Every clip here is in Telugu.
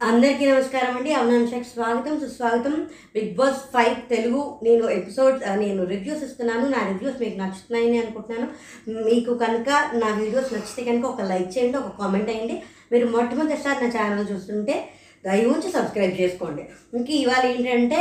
అందరికీ నమస్కారం అండి. అవునాంశకి స్వాగతం. సుస్వాగతం. Bigg Boss five Telugu. నేను ఎపిసోడ్స్ నేను రివ్యూస్ ఇస్తున్నాను. నా రివ్యూస్ మీకు నచ్చుతున్నాయని అనుకుంటున్నాను. మీకు కనుక నా వీడియోస్ నచ్చితే కనుక ఒక లైక్ చేయండి ఒక కామెంట్ అయ్యండి మీరు మొట్టమొదటిసారి నా ఛానల్ చూస్తుంటే దయ ఉంచి సబ్స్క్రైబ్ చేసుకోండి. ఇంక ఇవాళ ఏంటంటే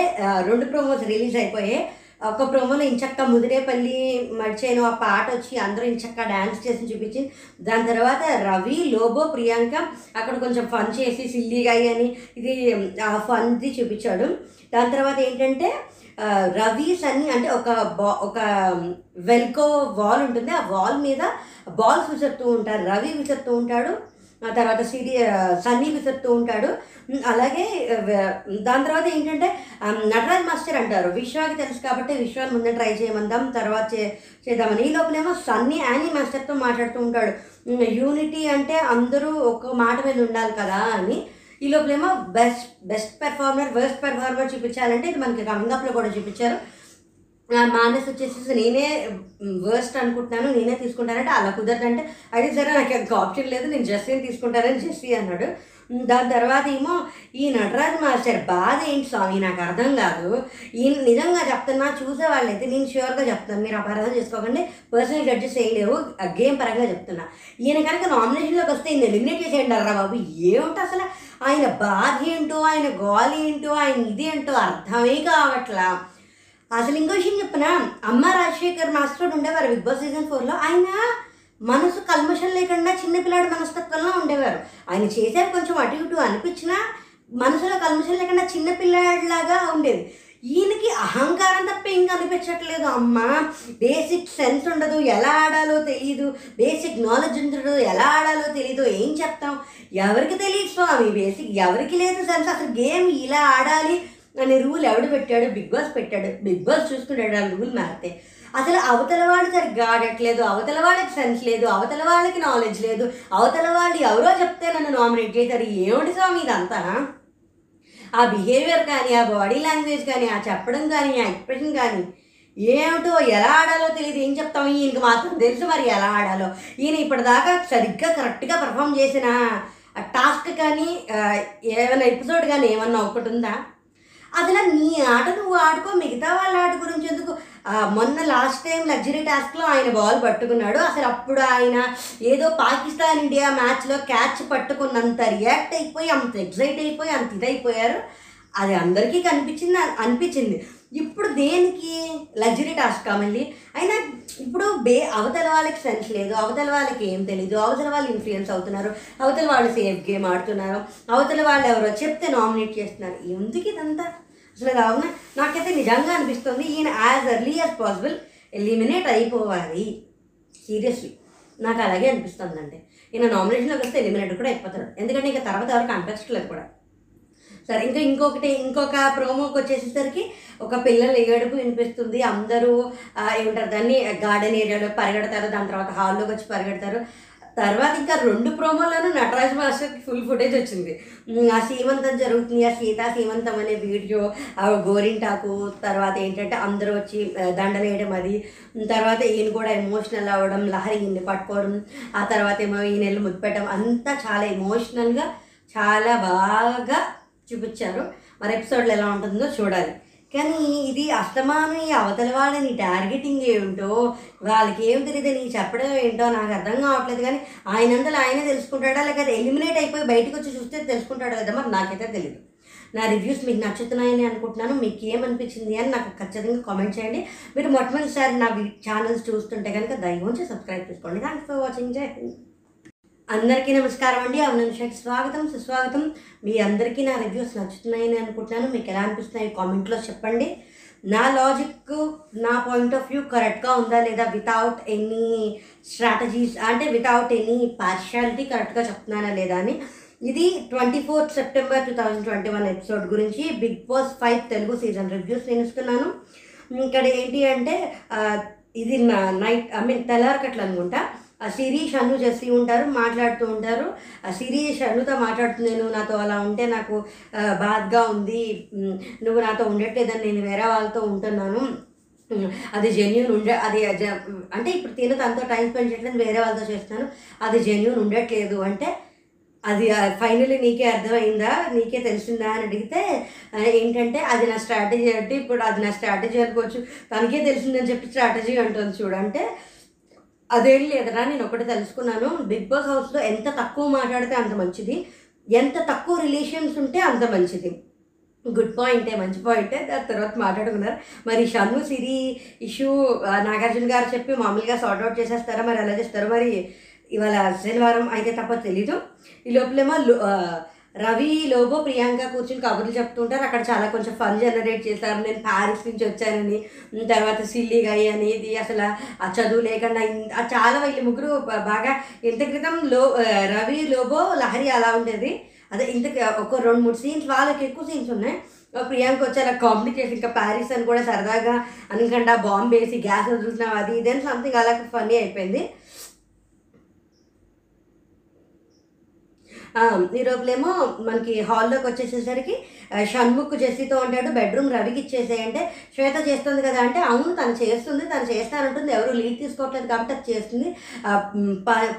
రెండు ప్రోమోస్ రిలీజ్ అయిపోయాయి. ఒక ప్రోమోలో ఇంచక్క ముదిరేపల్లి మడిచేను ఆ పాట వచ్చి అందరూ ఇంచక్క డ్యాన్స్ చేసి చూపించింది దాని తర్వాత రవి లోబో ప్రియాంక అక్కడ కొంచెం ఫన్ చేసి సిల్లీగా అని ఇది ఆ ఫన్ది చూపించాడు. దాని తర్వాత ఏంటంటే ఆ, రవి సన్నీ అంటే ఒక బా ఒక వెల్కో వాల్ ఉంటుంది. ఆ వాల్ మీద బాల్స్ విసురుతూ ఉంటారు. రవి విసురుతూ ఉంటాడు. ఆ తర్వాత సిరి సన్నీ విసురుతూ ఉంటాడు. అలాగే దాని తర్వాత ఏంటంటే నటరాజ్ మాస్టర్ అంటారు. విశ్వాకి తెలుసు కాబట్టి విశ్వాన్ని ముందే ట్రై చేయమందాం తర్వాత చే చేద్దామని. ఈ లోపలేమో సన్నీ యానీ మాస్టర్తో మాట్లాడుతూ ఉంటాడు. యూనిటీ అంటే అందరూ ఒక మాట మీద ఉండాలి కదా అని. ఈ లోపలేమో best best performer worst performer చూపించాలంటే ఇది మనకి కమింగ్ అప్లో కూడా చూపించారు. మానస్ వచ్చేసి నేనే వర్స్ట్ అనుకుంటున్నాను నేనే తీసుకుంటానంటే అలా కుదరదంటే అయితే సరే నాకు ఇంకా ఆప్షన్ లేదు నేను జస్సీని తీసుకుంటానని జస్సీ అన్నాడు. దాని తర్వాత ఏమో ఈ నటరాజ్ మాస్టర్ బాధ ఏంటి స్వామి నాకు అర్థం కాదు. ఈయన నిజంగా చెప్తున్నా చూసే వాళ్ళైతే నేను ష్యూర్గా చెప్తాను మీరు అపార్థం చేసుకోకండి పర్సనల్ జడ్జెస్ చేయలేవు గేమ్ పరంగా చెప్తున్నా. ఈయన కనుక నామినేషన్లోకి వస్తే ఈయన ఎలిమినేట్ చేసేయండి రా బాబు ఏమిటి అసలు? ఆయన బాధ ఏంటో ఆయన గోల్ ఏంటో ఆయన ఇది ఏంటో అర్థమే కావట్లా. అసలు ఇంకో విషయం చెప్పిన? అమ్మ రాజశేఖర్ మాస్టర్ ఉండేవారు బిగ్ బాస్ సీజన్ ఫోర్లో. ఆయన మనసు కల్మషం లేకుండా చిన్నపిల్లాడి మనస్తత్వంలో ఉండేవారు. ఆయన చేసేవి కొంచెం అటు ఇటు అనిపించినా మనసులో కల్మషం లేకుండా చిన్నపిల్లాడిలాగా ఉండేది. ఈయనకి అహంకారం తప్ప ఇంకా అనిపించట్లేదు అమ్మ. బేసిక్ సెన్స్ ఉండదు ఎలా ఆడాలో తెలియదు బేసిక్ నాలెడ్జ్ ఉండదు ఎలా ఆడాలో తెలియదు ఏం చెప్తాం? ఎవరికి తెలియదు స్వామి బేసిక్ ఎవరికి లేదు సెన్స్. అసలు గేమ్ ఇలా ఆడాలి అనే రూల్ ఎవడు పెట్టాడు? బిగ్ బాస్ పెట్టాడు. బిగ్ బాస్ చూసుకుంటాడు ఆ రూల్ మారితే. అసలు అవతల వాడు సరిగ్గా ఆడట్లేదు అవతల వాళ్ళకి సెన్స్ లేదు అవతల వాళ్ళకి నాలెడ్జ్ లేదు అవతల వాళ్ళు ఎవరో చెప్తే నన్ను నామినేట్ చేశారు ఏమిటి స్వామి ఇదంతా? ఆ బిహేవియర్ కానీ ఆ బాడీ లాంగ్వేజ్ కానీ ఆ చెప్పడం కానీ ఆ ఎక్స్ప్రెషన్ కానీ ఏమిటో ఎలా ఆడాలో తెలియదు ఏం చెప్తాం? ఈయనకి మాత్రం తెలుసు మరి ఎలా ఆడాలో. ఈయన ఇప్పటిదాకా సరిగ్గా కరెక్ట్గా పర్ఫామ్ చేసిన టాస్క్ కానీ ఏమైనా ఎపిసోడ్ కానీ ఏమన్నా ఒకటి ఉందా? అసలు నీ ఆట నువ్వు ఆడుకో మిగతా వాళ్ళ ఆట గురించి ఎందుకు? మొన్న లాస్ట్ టైం లగ్జరీ టాస్క్లో ఆయన బాల్ పట్టుకున్నాడు. అసలు అప్పుడు ఆయన ఏదో పాకిస్తాన్ ఇండియా మ్యాచ్లో క్యాచ్ పట్టుకున్నంత రియాక్ట్ అయిపోయి అంత ఎగ్జైట్ అయిపోయి అంత ఇదైపోయారు. అది అందరికీ కనిపించింది అనిపించింది. ఇప్పుడు దేనికి లగ్జరీ టాస్క్ మళ్ళీ? అయినా ఇప్పుడు బే అవతల వాళ్ళకి సెన్స్ లేదు. అవతల వాళ్ళకి ఏం తెలీదు. అవతల వాళ్ళు ఇన్ఫ్లుయెన్స్ అవుతున్నారు. అవతల వాళ్ళు సేఫ్ గేమ్ ఆడుతున్నారు. అవతల వాళ్ళు ఎవరో చెప్తే నామినేట్ చేస్తున్నారు. ఎందుకు ఇదంతా? అసలు కావున నాకైతే నిజంగా అనిపిస్తుంది ఈయన as early as possible eliminate అయిపోవాలి. సీరియస్లీ. నాకు అలాగే అనిపిస్తుందండి. ఈయన నామినేషన్లోకి వస్తే ఎలిమినేట్ కూడా అయిపోతాడు. ఎందుకంటే ఇంకా తర్వాత ఎవరికి అనిపించట్లేదు కూడా. సరే ఇంకా ఇంకొకటి ఇంకొక ప్రోమోకి వచ్చేసేసరికి ఒక పిల్లలు ఏడుపు వినిపిస్తుంది. అందరూ ఏమంటారు దాన్ని గార్డెన్ ఏరియాలో పరిగెడతారు. దాని తర్వాత హాల్లోకి వచ్చి పరిగెడతారు. తర్వాత ఇంకా రెండు ప్రోమోలను నటరాజ్ మాస్టర్కి ఫుల్ ఫుటేజ్ వచ్చింది. ఆ సీమంతం జరుగుతుంది ఆ సీతా సీమంతం అనే వీడియో ఆ గోరింటాకు తర్వాత ఏంటంటే అందరూ వచ్చి దండలేయడం అది. తర్వాత ఈయన కూడా ఎమోషనల్ అవ్వడం లహరి ఈయన్ని పట్టుకోవడం ఆ తర్వాత ఏమో ఈయన వెళ్ళి ముద్దుపెట్టడం అంతా చాలా ఎమోషనల్గా చాలా బాగా చూపించారు. మరి ఎపిసోడ్లో ఎలా ఉంటుందో చూడాలి. కానీ ఇది అస్తమానం ఈ అవతల వాళ్ళని టార్గెటింగ్ ఏంటో వాళ్ళకి ఏం తెలియదు నీ చెప్పడం ఏంటో నాకు అర్థం కావట్లేదు కానీ ఆయనంతలో ఆయనే తెలుసుకుంటాడా? లేకపోతే ఎలిమినేట్ అయిపోయి బయటకు వచ్చి చూస్తే తెలుసుకుంటాడా లేదా? మరి నాకైతే తెలియదు నా రివ్యూస్ మీకు నచ్చుతున్నాయని అనుకుంటున్నాను. మీకు ఏమనిపించింది అని నాకు ఖచ్చితంగా కామెంట్ చేయండి. మీరు మొట్టమొదటిసారి నా ఛానల్స్ చూస్తుంటే కనుక దయవుంచి సబ్స్క్రైబ్ చేసుకోండి. థ్యాంక్స్ ఫర్ వాచింగ్ జై హింద్ అందరికీ నమస్కారం అండి. అవునంషకి స్వాగతం సుస్వాగతం. మీ అందరికీ నా రివ్యూస్ నచ్చుతున్నాయని అనుకుంటున్నాను. మీకు ఎలా అనిపిస్తున్నాయి కామెంట్లో చెప్పండి. నా లాజిక్ నా పాయింట్ ఆఫ్ వ్యూ కరెక్ట్గా ఉందా లేదా వితౌట్ ఎనీ స్ట్రాటజీస్ అంటే వితౌట్ ఎనీ పార్షాలిటీ కరెక్ట్గా చెప్తున్నానా లేదా అని. ఇది twenty fourth September two thousand twenty one episode గురించి Bigg Boss five Telugu season reviews నేను ఇస్తున్నాను ఇక్కడ ఏంటి అంటే ఇది నైట్ ఐ మీన్ తెల్లారకట్లు అనుకుంటా. ఆ శిరీష్ అన్ను జెస్సీ ఉంటారు మాట్లాడుతూ ఉంటారు. ఆ శిరీష్ అన్నుతో మాట్లాడుతుంది నువ్వు నాతో అలా ఉంటే నాకు బాధగా ఉంది. నువ్వు నాతో ఉండట్లేదని నేను వేరే వాళ్ళతో ఉంటున్నాను. అది జెన్యున్ ఉండే అది అంటే ఇప్పుడు తిన తనతో టైం స్పెండ్ చేయట్లేదు వేరే వాళ్ళతో చేస్తున్నాను. అది జెన్యున్ ఉండట్లేదు అంటే అది ఫైనలీ నీకే అర్థమైందా? నీకే తెలిసిందా? అని అడిగితే ఏంటంటే అది నా స్ట్రాటజీ అంటే ఇప్పుడు అది నా స్ట్రాటజీ అనుకోవచ్చు. తనకే తెలిసిందని చెప్పి స్ట్రాటజీ అంటుంది చూడంటే అదేం లేదరా నేను ఒకటి తెలుసుకున్నాను. బిగ్ బాస్ హౌస్లో ఎంత తక్కువ మాట్లాడితే అంత మంచిది. ఎంత తక్కువ రిలేషన్స్ ఉంటే అంత మంచిది. గుడ్ పాయింటే మంచి పాయింటే దాని తర్వాత మాట్లాడుకున్నారు. మరి షన్ను సిరి ఇష్యూ నాగార్జున గారు చెప్పి మామూలుగా సార్ట్ అవుట్ చేసేస్తారా? మరి ఎలా చేస్తారో? మరి ఇవాళ శనివారం అయితే తప్ప తెలీదు. ఈ లోపలేమో రవి లోబో ప్రియాంక కూర్చుని కబుర్లు చెప్తుంటారు. అక్కడ చాలా కొంచెం ఫన్ జనరేట్ చేశారు నేను ప్యారిస్ నుంచి వచ్చానని తర్వాత సిల్లీగా అని ఇది అసలు ఆ చదువు లేకుండా ఆ చాలా వీళ్ళు ముగ్గురు బాగా ఇంత క్రితం లో రవి లోబో లహరి అలా ఉండేది. అదే ఇంత ఒక రెండు మూడు సీన్స్ వాళ్ళకి ఎక్కువ సీన్స్ ఉన్నాయి. ప్రియాంక వచ్చి అలా కామెడీ చేసి ఇంకా ప్యారిస్ అని కూడా సరదాగా అనుకంటే బాంబే వేసి గ్యాస్ వదులుతున్నాం అది ఇదని సంథింగ్ అలా ఫన్నీ అయిపోయింది. ఆ, ఈ మనకి హాల్లోకి వచ్చేసేసరికి షణ్ముఖ్ జెస్సీతో ఉంటాడు బెడ్రూమ్ రవికి ఇచ్చేసేయంటే శ్వేత చేస్తుంది కదా అంటే అవును తను చేస్తుంది తను చేస్తానంటుంది ఎవరు లీడ్ తీసుకోవట్లేదు కాబట్టి అది చేస్తుంది.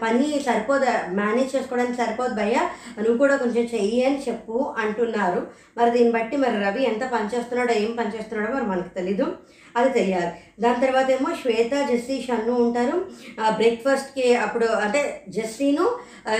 పని సరిపోదు మేనేజ్ చేసుకోవడానికి సరిపోదు భయ్య నువ్వు కూడా కొంచెం చెయ్యి అని చెప్పు అంటున్నారు. మరి దీన్ని బట్టి మరి రవి ఎంత పనిచేస్తున్నాడో ఏం పనిచేస్తున్నాడో మరి మనకు తెలీదు. అది తెలియాలి. దాని తర్వాత ఏమో శ్వేత జెస్సీ షన్ను ఉంటారు. బ్రేక్ఫాస్ట్కి అప్పుడు అంటే జెస్సీను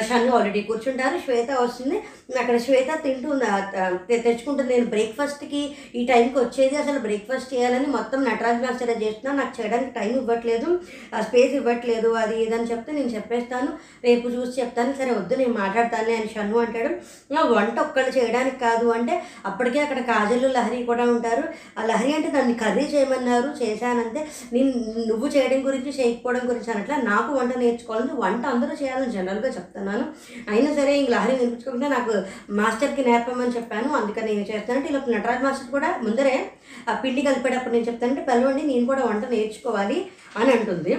షన్ను ఆల్రెడీ కూర్చుంటారు. శ్వేత వస్తుంది. అక్కడ శ్వేత తింటుంది? తెచ్చుకుంటుంది. నేను బ్రేక్ఫాస్ట్కి ఈ టైంకి వచ్చేది అసలు బ్రేక్ఫాస్ట్ చేయాలని మొత్తం నటరాజ్ మాస్టర్ చేస్తున్నా. నాకు చేయడానికి టైం ఇవ్వట్లేదు. ఆ స్పేస్ ఇవ్వట్లేదు. అది ఏదని చెప్తే నేను చెప్పేస్తాను. రేపు చూసి చెప్తాను. సరే వద్దు నేను మాట్లాడతాను అని షన్ను అంటాడు. ఆ వంట ఒక్కళ్ళు చేయడానికి కాదు అంటే అప్పటికే అక్కడ కాజల్లు లహరి కూడా ఉంటారు. ఆ లహరి అంటే దాన్ని కర్రీ చేయమన్నారు. చేశానంటే నేను నువ్వు చేయడం గురించి చేయకపోవడం గురించి అనట్లా నాకు వంట నేర్చుకోవాలని వంట అందరూ చేయాలని జనరల్గా చెప్తున్నాను. అయినా సరే ఇంక లహరి నేర్పించుకుంటే నాకు మాస్టర్కి నేర్పమని చెప్పాను. అందుకని నేను చేస్తానంటే ఇలా నటరాజ్ మాస్టర్ కూడా ముందరే ఆ పిండి కలిపేటప్పుడు నేను చెప్తానంటే పిల్లవాడిని నేను కూడా వంట నేర్చుకోవాలి అని అంటుంది.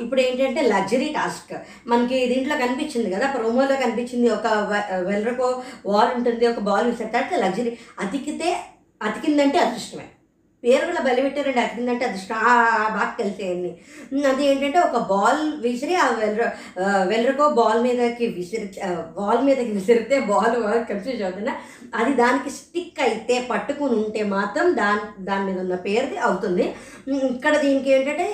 ఇప్పుడు ఏంటంటే లగ్జరీ టాస్క్. మనకి దీంట్లో కనిపించింది కదా ప్రోమోలో కనిపించింది ఒక వెల్రకో వాల్ ఉంటుంది ఒక బాల్ విసిరేట లగ్జరీ. అతికితే అతికిందంటే అదృష్టమే. పేరు కూడా బలి పెట్టారండి. అతికిందంటే అదృష్టం బాగా కలిసేయండి అది ఏంటంటే ఒక బాల్ విసిరి ఆ వెల్ర వెల్రకో బాల్ మీదకి విసిరి బాల్ మీదకి విసిరితే బాల్ కన్ఫ్యూజ్ అవుతున్నా. అది దానికి స్టిక్ అయితే పట్టుకుని ఉంటే మాత్రం దాని దాని మీద ఉన్న పేరుది అవుతుంది. ఇక్కడ దీనికి ఏంటంటే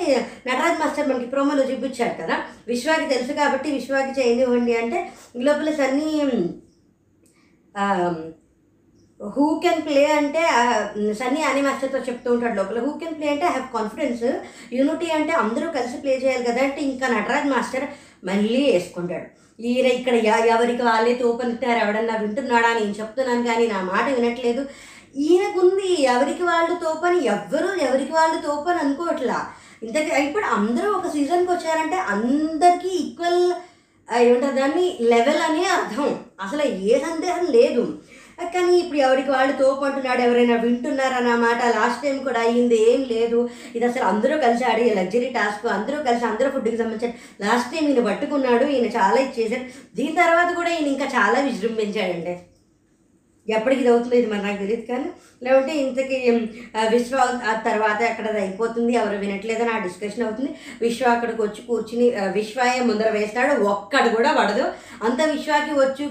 నటరాజ్ మాస్టర్ మనకి ప్రోమోలో చూపించారు కదా. విశ్వాకి తెలుసు కాబట్టి విశ్వాకి చేయనివ్వండి అంటే ఈ లోపల సన్నీ హూ కెన్ ప్లే అంటే సన్నీ అని మాస్టర్తో చెప్తూ ఉంటాడు లోపల. హూ కెన్ ప్లే అంటే ఐ హ్యావ్ కాన్ఫిడెన్స్ యూనిటీ అంటే అందరూ కలిసి ప్లే చేయాలి కదా అంటే ఇంకా నటరాజ్ మాస్టర్ మళ్ళీ వేసుకుంటాడు. ఈయన ఇక్కడ ఎవరికి వాళ్ళే తోపనిస్తారు ఎవడన్నా వింటున్నాడా నేను చెప్తున్నాను కానీ నా మాట వినట్లేదు. ఈయనకుంది ఎవరికి వాళ్ళు తోపని? ఎవ్వరూ ఎవరికి వాళ్ళు తోపని అనుకోవట్లా. ఇంతకీ ఇప్పుడు అందరూ ఒక సీజన్కి వచ్చారంటే అందరికీ ఈక్వల్ ఏమంటారు దాన్ని? లెవెల్ అనే అర్థం. అసలు ఏ సందేహం లేదు. కానీ ఇప్పుడు ఎవరికి వాళ్ళు తోపంటున్నాడు ఎవరైనా వింటున్నారన్న మాట లాస్ట్ టైం కూడా అయ్యింది ఏం లేదు. ఇది అసలు అందరూ కలిసి ఆడే లగ్జరీ టాస్క్ అందరూ కలిసి అందరూ ఫుడ్కి సంబంధించి లాస్ట్ టైం ఈయన పట్టుకున్నాడు ఈయన చాలా ఇచ్చేసాడు దీని తర్వాత కూడా ఈయన ఇంకా చాలా విజృంభించాడండి ఎప్పటికి ఇది అవుతుందో ఇది మరి నాకు తెలియదు కానీ లేకుంటే ఇంతకీ విశ్వ ఆ తర్వాత అక్కడ అయిపోతుంది ఎవరు వినట్లేదని ఆ డిస్కషన్ అవుతుంది. విశ్వ అక్కడికి వచ్చి కూర్చుని ఆ, విశ్వాయే ముందర వేస్తాడు ఒక్కడు కూడా పడదు. అంత విశ్వాకి వచ్చు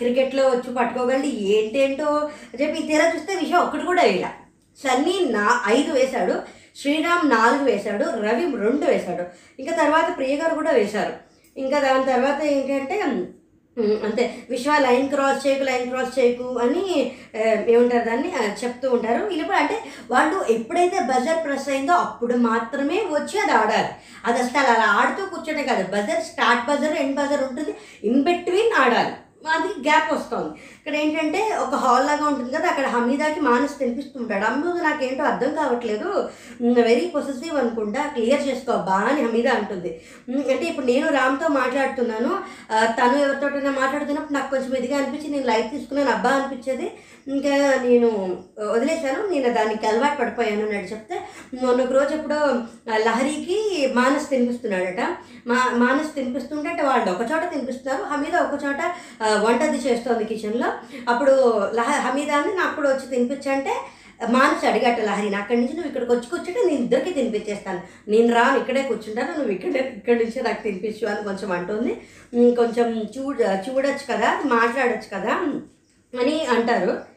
క్రికెట్లో వచ్చి పట్టుకోగలి ఏంటేంటో చెప్పి తీరా చూస్తే విశ్వ ఒక్కడు కూడా వేయలే. సన్నీ నా ఐదు వేశాడు శ్రీరామ్ నాలుగు వేశాడు రవి రెండు వేశాడు. ఇంకా తర్వాత ప్రియగారు కూడా వేశారు. ఇంకా దాని తర్వాత ఏంటంటే అంతే. విశ్వ లైన్ క్రాస్ చేయకు లైన్ క్రాస్ చేయకు అని ఏముంటారు దాన్ని? చెప్తూ ఉంటారు. వీళ్ళు అంటే వాళ్ళు ఎప్పుడైతే బజర్ ప్రెస్ అయిందో అప్పుడు మాత్రమే వచ్చి అది ఆడాలి. అది అసలు అలా ఆడుతూ కూర్చోటే కాదు. Buzzer start buzzer end buzzer ఉంటుంది. ఇన్ బిట్వీన్ ఆడాలి. అది గ్యాప్ వస్తుంది. ఇక్కడ ఏంటంటే ఒక హాల్ లాగా ఉంటుంది కదా అక్కడ హమీదాకి మానస్ తినిపిస్తుంటాడు. అమ్మ నాకేంటో అర్థం కావట్లేదు. వెరీ పొసెసివ్ అనుకుంటా క్లియర్ చేసుకో బా అని హమీదా అంటుంది. అంటే ఇప్పుడు నేను రామ్తో మాట్లాడుతున్నాను. తను ఎవరితోటైనా మాట్లాడుతున్నప్పుడు నాకు కొంచెం ఇదిగా అనిపించి నేను లైట్ తీసుకున్నాను. అబ్బా అనిపించేది. ఇంకా నేను వదిలేశాను. నేను దానికి అలవాటు పడిపోయాను అన్నట్టు చెప్తే మొన్న ఒక రోజు ఎప్పుడో లహరికి మానస్ తినిపిస్తున్నాడట. మా మానస్ తినిపిస్తుంటే అంటే వాళ్ళు ఒక చోట తినిపిస్తున్నారు. హమీద ఒక చోట వంటది చేస్తోంది కిచెన్లో. అప్పుడు లహ హమీదాని నాకు కూడా వచ్చి తినిపించంటే మానసి అడిగట లహరిని అక్కడి నుంచి నువ్వు ఇక్కడికి వచ్చి కూర్చుంటే నేను ఇద్దరికి తినిపించేస్తాను. నేను రాను ఇక్కడే కూర్చుంటాను. నువ్వు ఇక్కడే ఇక్కడి నుంచి నాకు తినిపించు అని కొంచెం అంటుంది. కొంచెం చూడ చూడొచ్చు కదా మాట్లాడొచ్చు కదా అని అంటారు.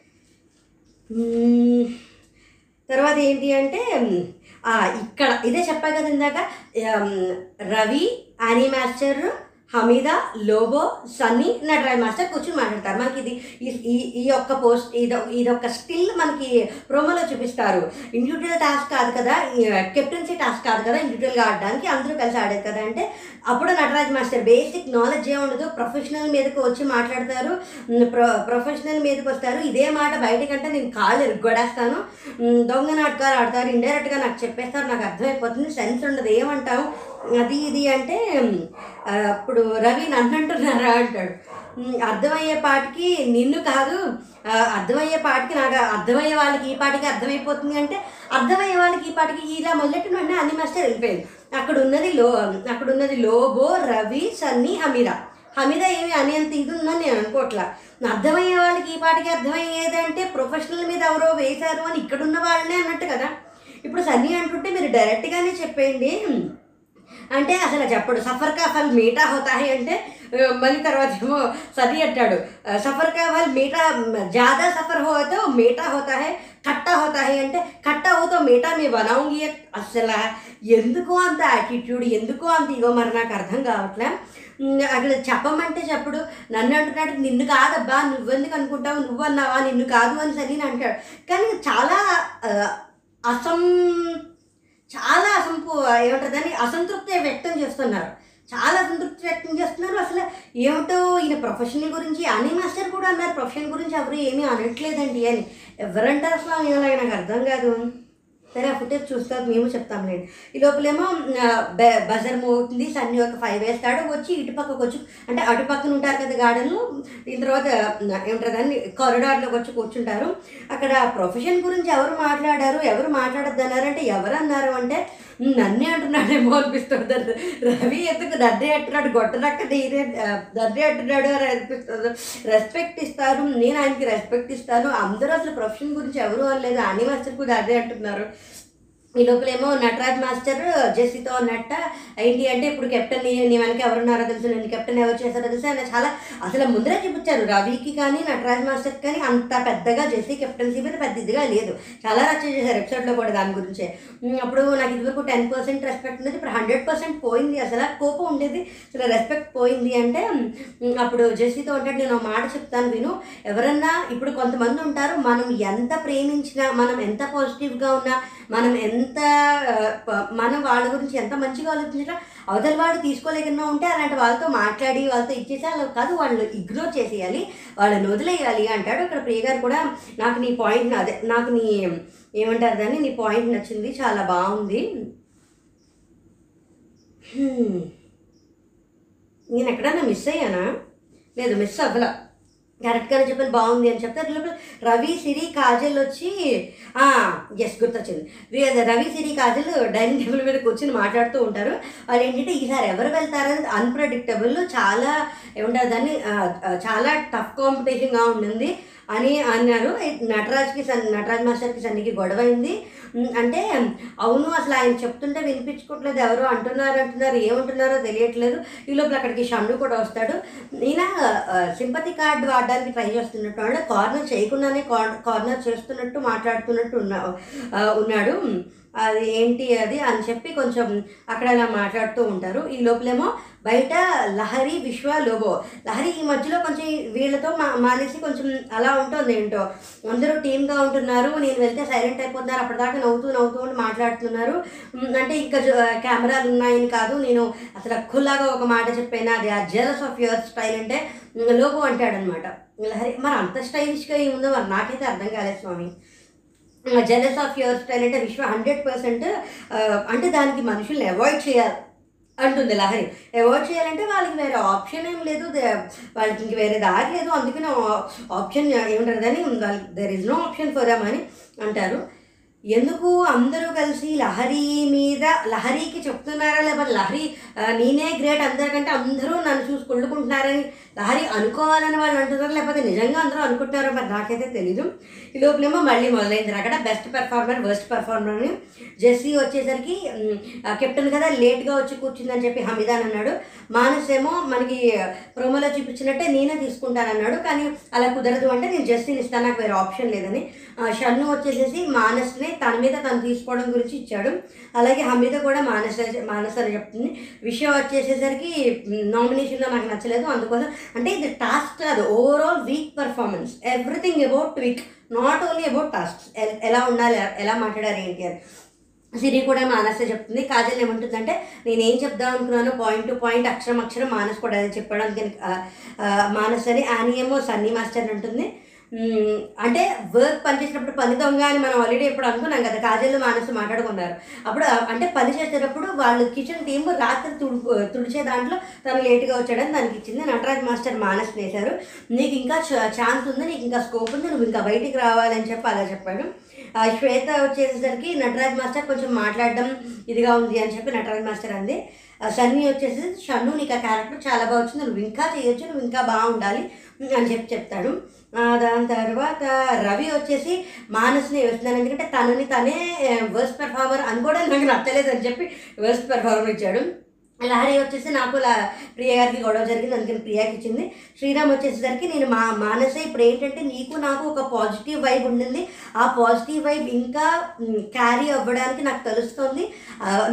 తర్వాత ఏంటి అంటే ఇక్కడ ఇదే చెప్పా కదా ఇందాక రవి యానీ మాస్టర్ హమీద లోబో సన్నీ నటరాజ్ మాస్టర్ కూర్చొని మాట్లాడతారు. మనకి ఇది ఈ- ఈ ఈ యొక్క పోస్ట్ ఇది ఇదొక స్టిల్ మనకి ప్రోమోలో చూపిస్తారు. ఇండివిజువల్ టాస్క్ కాదు కదా కెప్టెన్సీ టాస్క్ కాదు కదా ఇండివిజువల్గా ఆడడానికి అందరూ కలిసి ఆడేది కదా అంటే అప్పుడు నటరాజ్ మాస్టర్ బేసిక్ నాలెడ్జ్ ఏ ఉండదు ప్రొఫెషనల్ మీదకి వచ్చి మాట్లాడతారు ప్రొ ప్రొఫెషనల్ మీదకి వస్తారు. ఇదే మాట బయటకంటే నేను కాళ్ళు ఎరుగొడేస్తాను దొంగ నాటకాలు ఆడతారు ఇండైరెక్ట్గా నాకు చెప్పేస్తారు నాకు అర్థమైపోతుంది సెన్స్ ఉండదు ఏమంటావు? అది ఇది అంటే అప్పుడు రవి నన్ను అంటున్నారా అంటాడు అర్థమయ్యే పాటికి నిన్ను కాదు అర్థమయ్యే పాటికి నాకు అర్థమయ్యే వాళ్ళకి ఈ పాటికి అర్థమైపోతుంది అంటే అర్థమయ్యే వాళ్ళకి ఈ పాటికి ఇలా మొదలెట్టిన వెంటనే అన్ని మాస్టర్ వెళ్ళిపోయింది. అక్కడ ఉన్నది లో అక్కడ ఉన్నది లోబో రవి సన్నీ హమీరా హమీద ఏమి అనేంత ఇది ఉందని నేను అనుకోవట్లా అర్థమయ్యే వాళ్ళకి ఈ పాటికి అర్థమయ్యేదంటే ప్రొఫెషనల్ మీద ఎవరో వేశారు అని ఇక్కడున్న వాళ్ళనే అన్నట్టు కదా. ఇప్పుడు సన్నీ అంటుంటే మీరు డైరెక్ట్గానే చెప్పేయండి. అంటే అసలు చెప్పడు. సఫర్ కా ఫల్ మీఠా హోతా అంటే మళ్ళీ తర్వాత ఏమో సది అంటాడు. సఫర్ కా ఫల్ మీఠా జ్యాదా సఫర్ హోతో మీఠా హోతా హై ఖట్టా హోతా హై అంటే ఖట్టా హోతో మీఠా మీ బనాਉਂగి అసలు ఎందుకో అంత యాటిట్యూడ్ ఎందుకో అంత ఇగో మరి నాకు అర్థం కావట్లే. అక్కడ చెప్పమంటే చెప్పుడు. నన్ను అంటున్నాడు నిన్ను కాదబ్బా నువ్వెందుకు అనుకుంటావు? నువ్వు అన్నావా నిన్ను కాదు అని సరే అంటాడు కానీ చాలా అసం చాలా అసంపు ఏమంటుందని అసంతృప్తి వ్యక్తం చేస్తున్నారు. చాలా అసంతృప్తి వ్యక్తం చేస్తున్నారు. అసలు ఏమిటో ఈయన ప్రొఫెషన్ గురించి అని మాస్టర్ కూడా అన్నారు. ప్రొఫెషన్ గురించి ఎవరు ఏమీ అనట్లేదండి అని. ఎవరంటారు అసలు ఆయన అలాగే నాకు అర్థం కాదు. సరే ఆ ఫుటేజ్ చూస్తారు మేము చెప్తాంలేండి ఈ లోపలేమో బ- బజర్ మోగుతుంది సన్నీ ఒక ఫైవ్ వేస్తాడు వచ్చి ఇటు పక్కకు వచ్చి అంటే అటు పక్కన ఉంటారు కదా గార్డెన్లో దీని తర్వాత ఏమంటారు దాన్ని కారిడార్లోకి వచ్చి కూర్చుంటారు. అక్కడ ప్రొఫెషన్ గురించి ఎవరు మాట్లాడారు ఎవరు మాట్లాడద్దు అన్నారంటే ఎవరు అన్నారు అంటే నన్నే అంటున్నాడేమో అనిపిస్తుంది. రవి ఎందుకు నన్నే అంటున్నాడు? గొట్టనక్క నేనే నన్నే అంటున్నాడు అని అనిపిస్తుంది. రెస్పెక్ట్ ఇస్తారు. నేను ఆయనకి రెస్పెక్ట్ ఇస్తాను. అందరూ అసలు ప్రొఫెషన్ గురించి ఎవరు అనలేదు. అని మాస్టర్ కూడా అదే అంటున్నారు. ఈ లోపలేమో నటరాజ్ మాస్టర్ జెస్సీతో నట్ట ఏంటి అంటే ఇప్పుడు కెప్టెన్ నీ వెనక ఎవరున్నారో తెలుసు నేను కెప్టెన్ ఎవరు చేశారో తెలుసు ఆయన చాలా అసలు ముందరే చూపించారు. రవికి కానీ నటరాజ్ మాస్టర్ కానీ అంత పెద్దగా జెస్సీ కెప్టెన్సీ మీద పెద్ద ఇదిగా లేదు. చాలా రచ్చ చేశారు ఎపిసోడ్లో కూడా దాని గురించే. అప్పుడు నాకు ఇదివరకు టెన్ పర్సెంట్ రెస్పెక్ట్ ఉండేది ఇప్పుడు హండ్రెడ్ పర్సెంట్ పోయింది. అసలు కోపం ఉండేది అసలు రెస్పెక్ట్ పోయింది అంటే అప్పుడు జెస్సీతో ఉంటాడు నేను మాట చెప్తాను విను. ఎవరన్నా ఇప్పుడు కొంతమంది ఉంటారు మనం ఎంత ప్రేమించినా మనం ఎంత పాజిటివ్గా ఉన్నా మనం ఎంత ఎంత మనం వాళ్ళ గురించి ఎంత మంచిగా ఆలోచించినా అవతల వాడు తీసుకోలేకుండా ఉంటే అలాంటి వాళ్ళతో మాట్లాడి వాళ్ళతో ఇచ్చేసి అలా కాదు వాళ్ళు ఇగ్నోర్ చేసేయాలి వాళ్ళని వదిలేయాలి అంటాడు. అక్కడ ప్రియగారు కూడా నాకు నీ పాయింట్ అదే నాకు నీ ఏమంటారు దాన్ని? నీ పాయింట్ నచ్చింది చాలా బాగుంది. నేను ఎక్కడన్నా మిస్ అయ్యానా? లేదు మిస్ అవ్వలా. కరెక్ట్గానే చెప్పాను బాగుంది అని చెప్తారు లోపల రవి సిరి కాజల్ వచ్చి ఎస్ గుర్తొచ్చింది. రవి సిరి కాజల్ డైనింగ్ టేబుల్ మీద కూర్చొని మాట్లాడుతూ ఉంటారు. వాళ్ళు ఏంటంటే ఈసారి ఎవరు వెళ్తారనేది అన్ప్రెడిక్టబుల్ చాలా ఏమంటారు దాన్ని చాలా టఫ్ కాంపిటీషన్గా ఉంటుంది అని అన్నారు. నటరాజ్కి సన్ నటరాజ్ మాస్టర్కి సన్నికి గొడవ అయింది అంటే అవును అసలు ఆయన చెప్తుంటే వినిపించుకోవట్లేదు. ఎవరో అంటున్నారు అంటున్నారు ఏమంటున్నారో తెలియట్లేదు. ఈ లోపల అక్కడికి షండు కూడా వస్తాడు. ఈయన సింపతి కార్డు వాడడానికి ట్రై చేస్తున్నట్టు అంటే కార్నర్ చేయకుండానే కార్నర్ చేస్తున్నట్టు మాట్లాడుతున్నట్టు ఉన్నా ఉన్నాడు. అది ఏంటి అది అని చెప్పి కొంచెం అక్కడ అలా మాట్లాడుతూ ఉంటారు. ఈ లోపలేమో బయట లహరి విశ్వ లోబో. లహరి ఈ మధ్యలో కొంచెం వీళ్ళతో మా మానేసి కొంచెం అలా ఉంటుంది ఏంటో. అందరూ టీమ్గా ఉంటున్నారు. నేను వెళ్తే సైలెంట్ అయిపోతున్నారు. అప్పటిదాకా నవ్వుతూ నవ్వుతూ ఉండి మాట్లాడుతున్నారు. అంటే ఇంకా కెమెరాలు ఉన్నాయని కాదు. నేను అసలు అక్కుల్లాగా ఒక మాట చెప్పాను? అది ఆ జెలస్ ఆఫ్ యువర్ స్టైల్ అంటే లోబో అంటాడనమాట. లహరి మరి అంత స్టైలిష్గా ఏముందో మరి నాకైతే అర్థం కాలేదు స్వామి. జెలస్ ఆఫ్ యువర్ స్టైల్ అంటే విశ్వ హండ్రెడ్ పర్సెంట్ అంటే దానికి మనుషుల్ని అవాయిడ్ చేయాలి అంటుంది లహరి. అవాయిడ్ చేయాలంటే వాళ్ళకి వేరే ఆప్షన్ ఏం లేదు దే- వాళ్ళకి ఇంక వేరే దారి లేదు. అందుకనే ఆప్షన్ ఏమంటారు దాన్ని? వాళ్ళకి there is no option for them అని అంటారు. ఎందుకు అందరూ కలిసి లహరి మీద లహరికి చెప్తున్నారా లేకపోతే లహరి నేనే గ్రేట్ అందరికంటే అందరూ నన్ను చూసి కొళ్ళుకుంటున్నారని లహరి అనుకోవాలని వాళ్ళు అంటున్నారు లేకపోతే నిజంగా అందరూ అనుకుంటున్నారో మరి నాకైతే తెలీదు. ఈ లోపలేమో మళ్ళీ మొదలైంది. అక్కడ బెస్ట్ పెర్ఫార్మర్ వర్స్ట్ పెర్ఫార్మర్ అని జెస్సీ వచ్చేసరికి కెప్టెన్ కదా లేట్గా వచ్చి కూర్చుందని చెప్పి హమీదాన్ అన్నాడు. మానస్ ఏమో మనకి ప్రోమోలో చూపించినట్టే నేనే తీసుకుంటానన్నాడు. కానీ అలా కుదరదు అంటే నేను జెస్సీని ఇస్తాను. నాకు వేరే ఆప్షన్ లేదని షన్ను వచ్చేసేసి మానస్ని తన మీద తను తీసుకోవడం గురించి ఇచ్చాడు. అలాగే హమీద కూడా మానస మానస అని చెప్తుంది. విషయం వచ్చేసేసరికి నామినేషన్లో నాకు నచ్చలేదు. అందుకోసం అంటే ఇది టాస్క్ కాదు. Overall week performance everything about week not only about task ఎలా ఉండాలి ఎలా మాట్లాడారు ఏంటి అని. సిరి కూడా మానస చెప్తుంది. కాజల్ ఏమంటుందంటే నేను ఏం చెప్దాం అనుకున్నాను పాయింట్ టు పాయింట్ అక్షరం అక్షరం మానస్ కూడా చెప్పడానికి మానస్ అని యానీ ఏమో సన్నీ మాస్టర్ అని అంటుంది అంటే వర్క్ పని చేసినప్పుడు పని దొంగ అని మనం ఆల్రెడీ ఇప్పుడు అనుకున్నాం కదా కాజల్ మానసు మాట్లాడుకున్నారు. అప్పుడు అంటే పని చేసేటప్పుడు వాళ్ళు కిచెన్ టీమ్ రాత్రి తుడు తుడిచే దాంట్లో తను లేట్గా వచ్చాడని దానికి ఇచ్చింది. నటరాజ్ మాస్టర్ మానస్ వేశారు నీకు ఇంకా ఛాన్స్ ఉంది నీకు ఇంకా స్కోప్ ఉంది నువ్వు ఇంకా బయటికి రావాలని చెప్పి అలా చెప్పాడు. ఆ శ్వేత వచ్చేసరికి నటరాజ్ మాస్టర్ కొంచెం మాట్లాడడం ఇదిగా ఉంది అని చెప్పి నటరాజ్ మాస్టర్ అంది. ఆ సన్నీ వచ్చేసి షన్ను నీకు ఆ క్యారెక్టర్ చాలా బాగా వచ్చింది నువ్వు ఇంకా చేయొచ్చు నువ్వు ఇంకా బాగుండాలి అని చెప్పి చెప్తాడు. దాని తర్వాత రవి వచ్చేసి మానస్ని వేస్తున్నాను ఎందుకంటే తనని తనే వర్స్ట్ పెర్ఫార్మర్ అని కూడా నాకు నచ్చలేదు అని చెప్పి వర్స్ట్ పెర్ఫార్మర్ ఇచ్చాడు. లహరి వచ్చేసి నాకు ప్రియ గారికి గొడవ జరిగింది. అందుకని ప్రియాకి ఇచ్చింది. శ్రీరామ్ వచ్చేసరికి నేను మా మానసే ఇప్పుడు ఏంటంటే నీకు నాకు ఒక పాజిటివ్ వైబ్ ఉండింది. ఆ పాజిటివ్ వైబ్ ఇంకా క్యారీ అవ్వడానికి నాకు తెలుస్తుంది.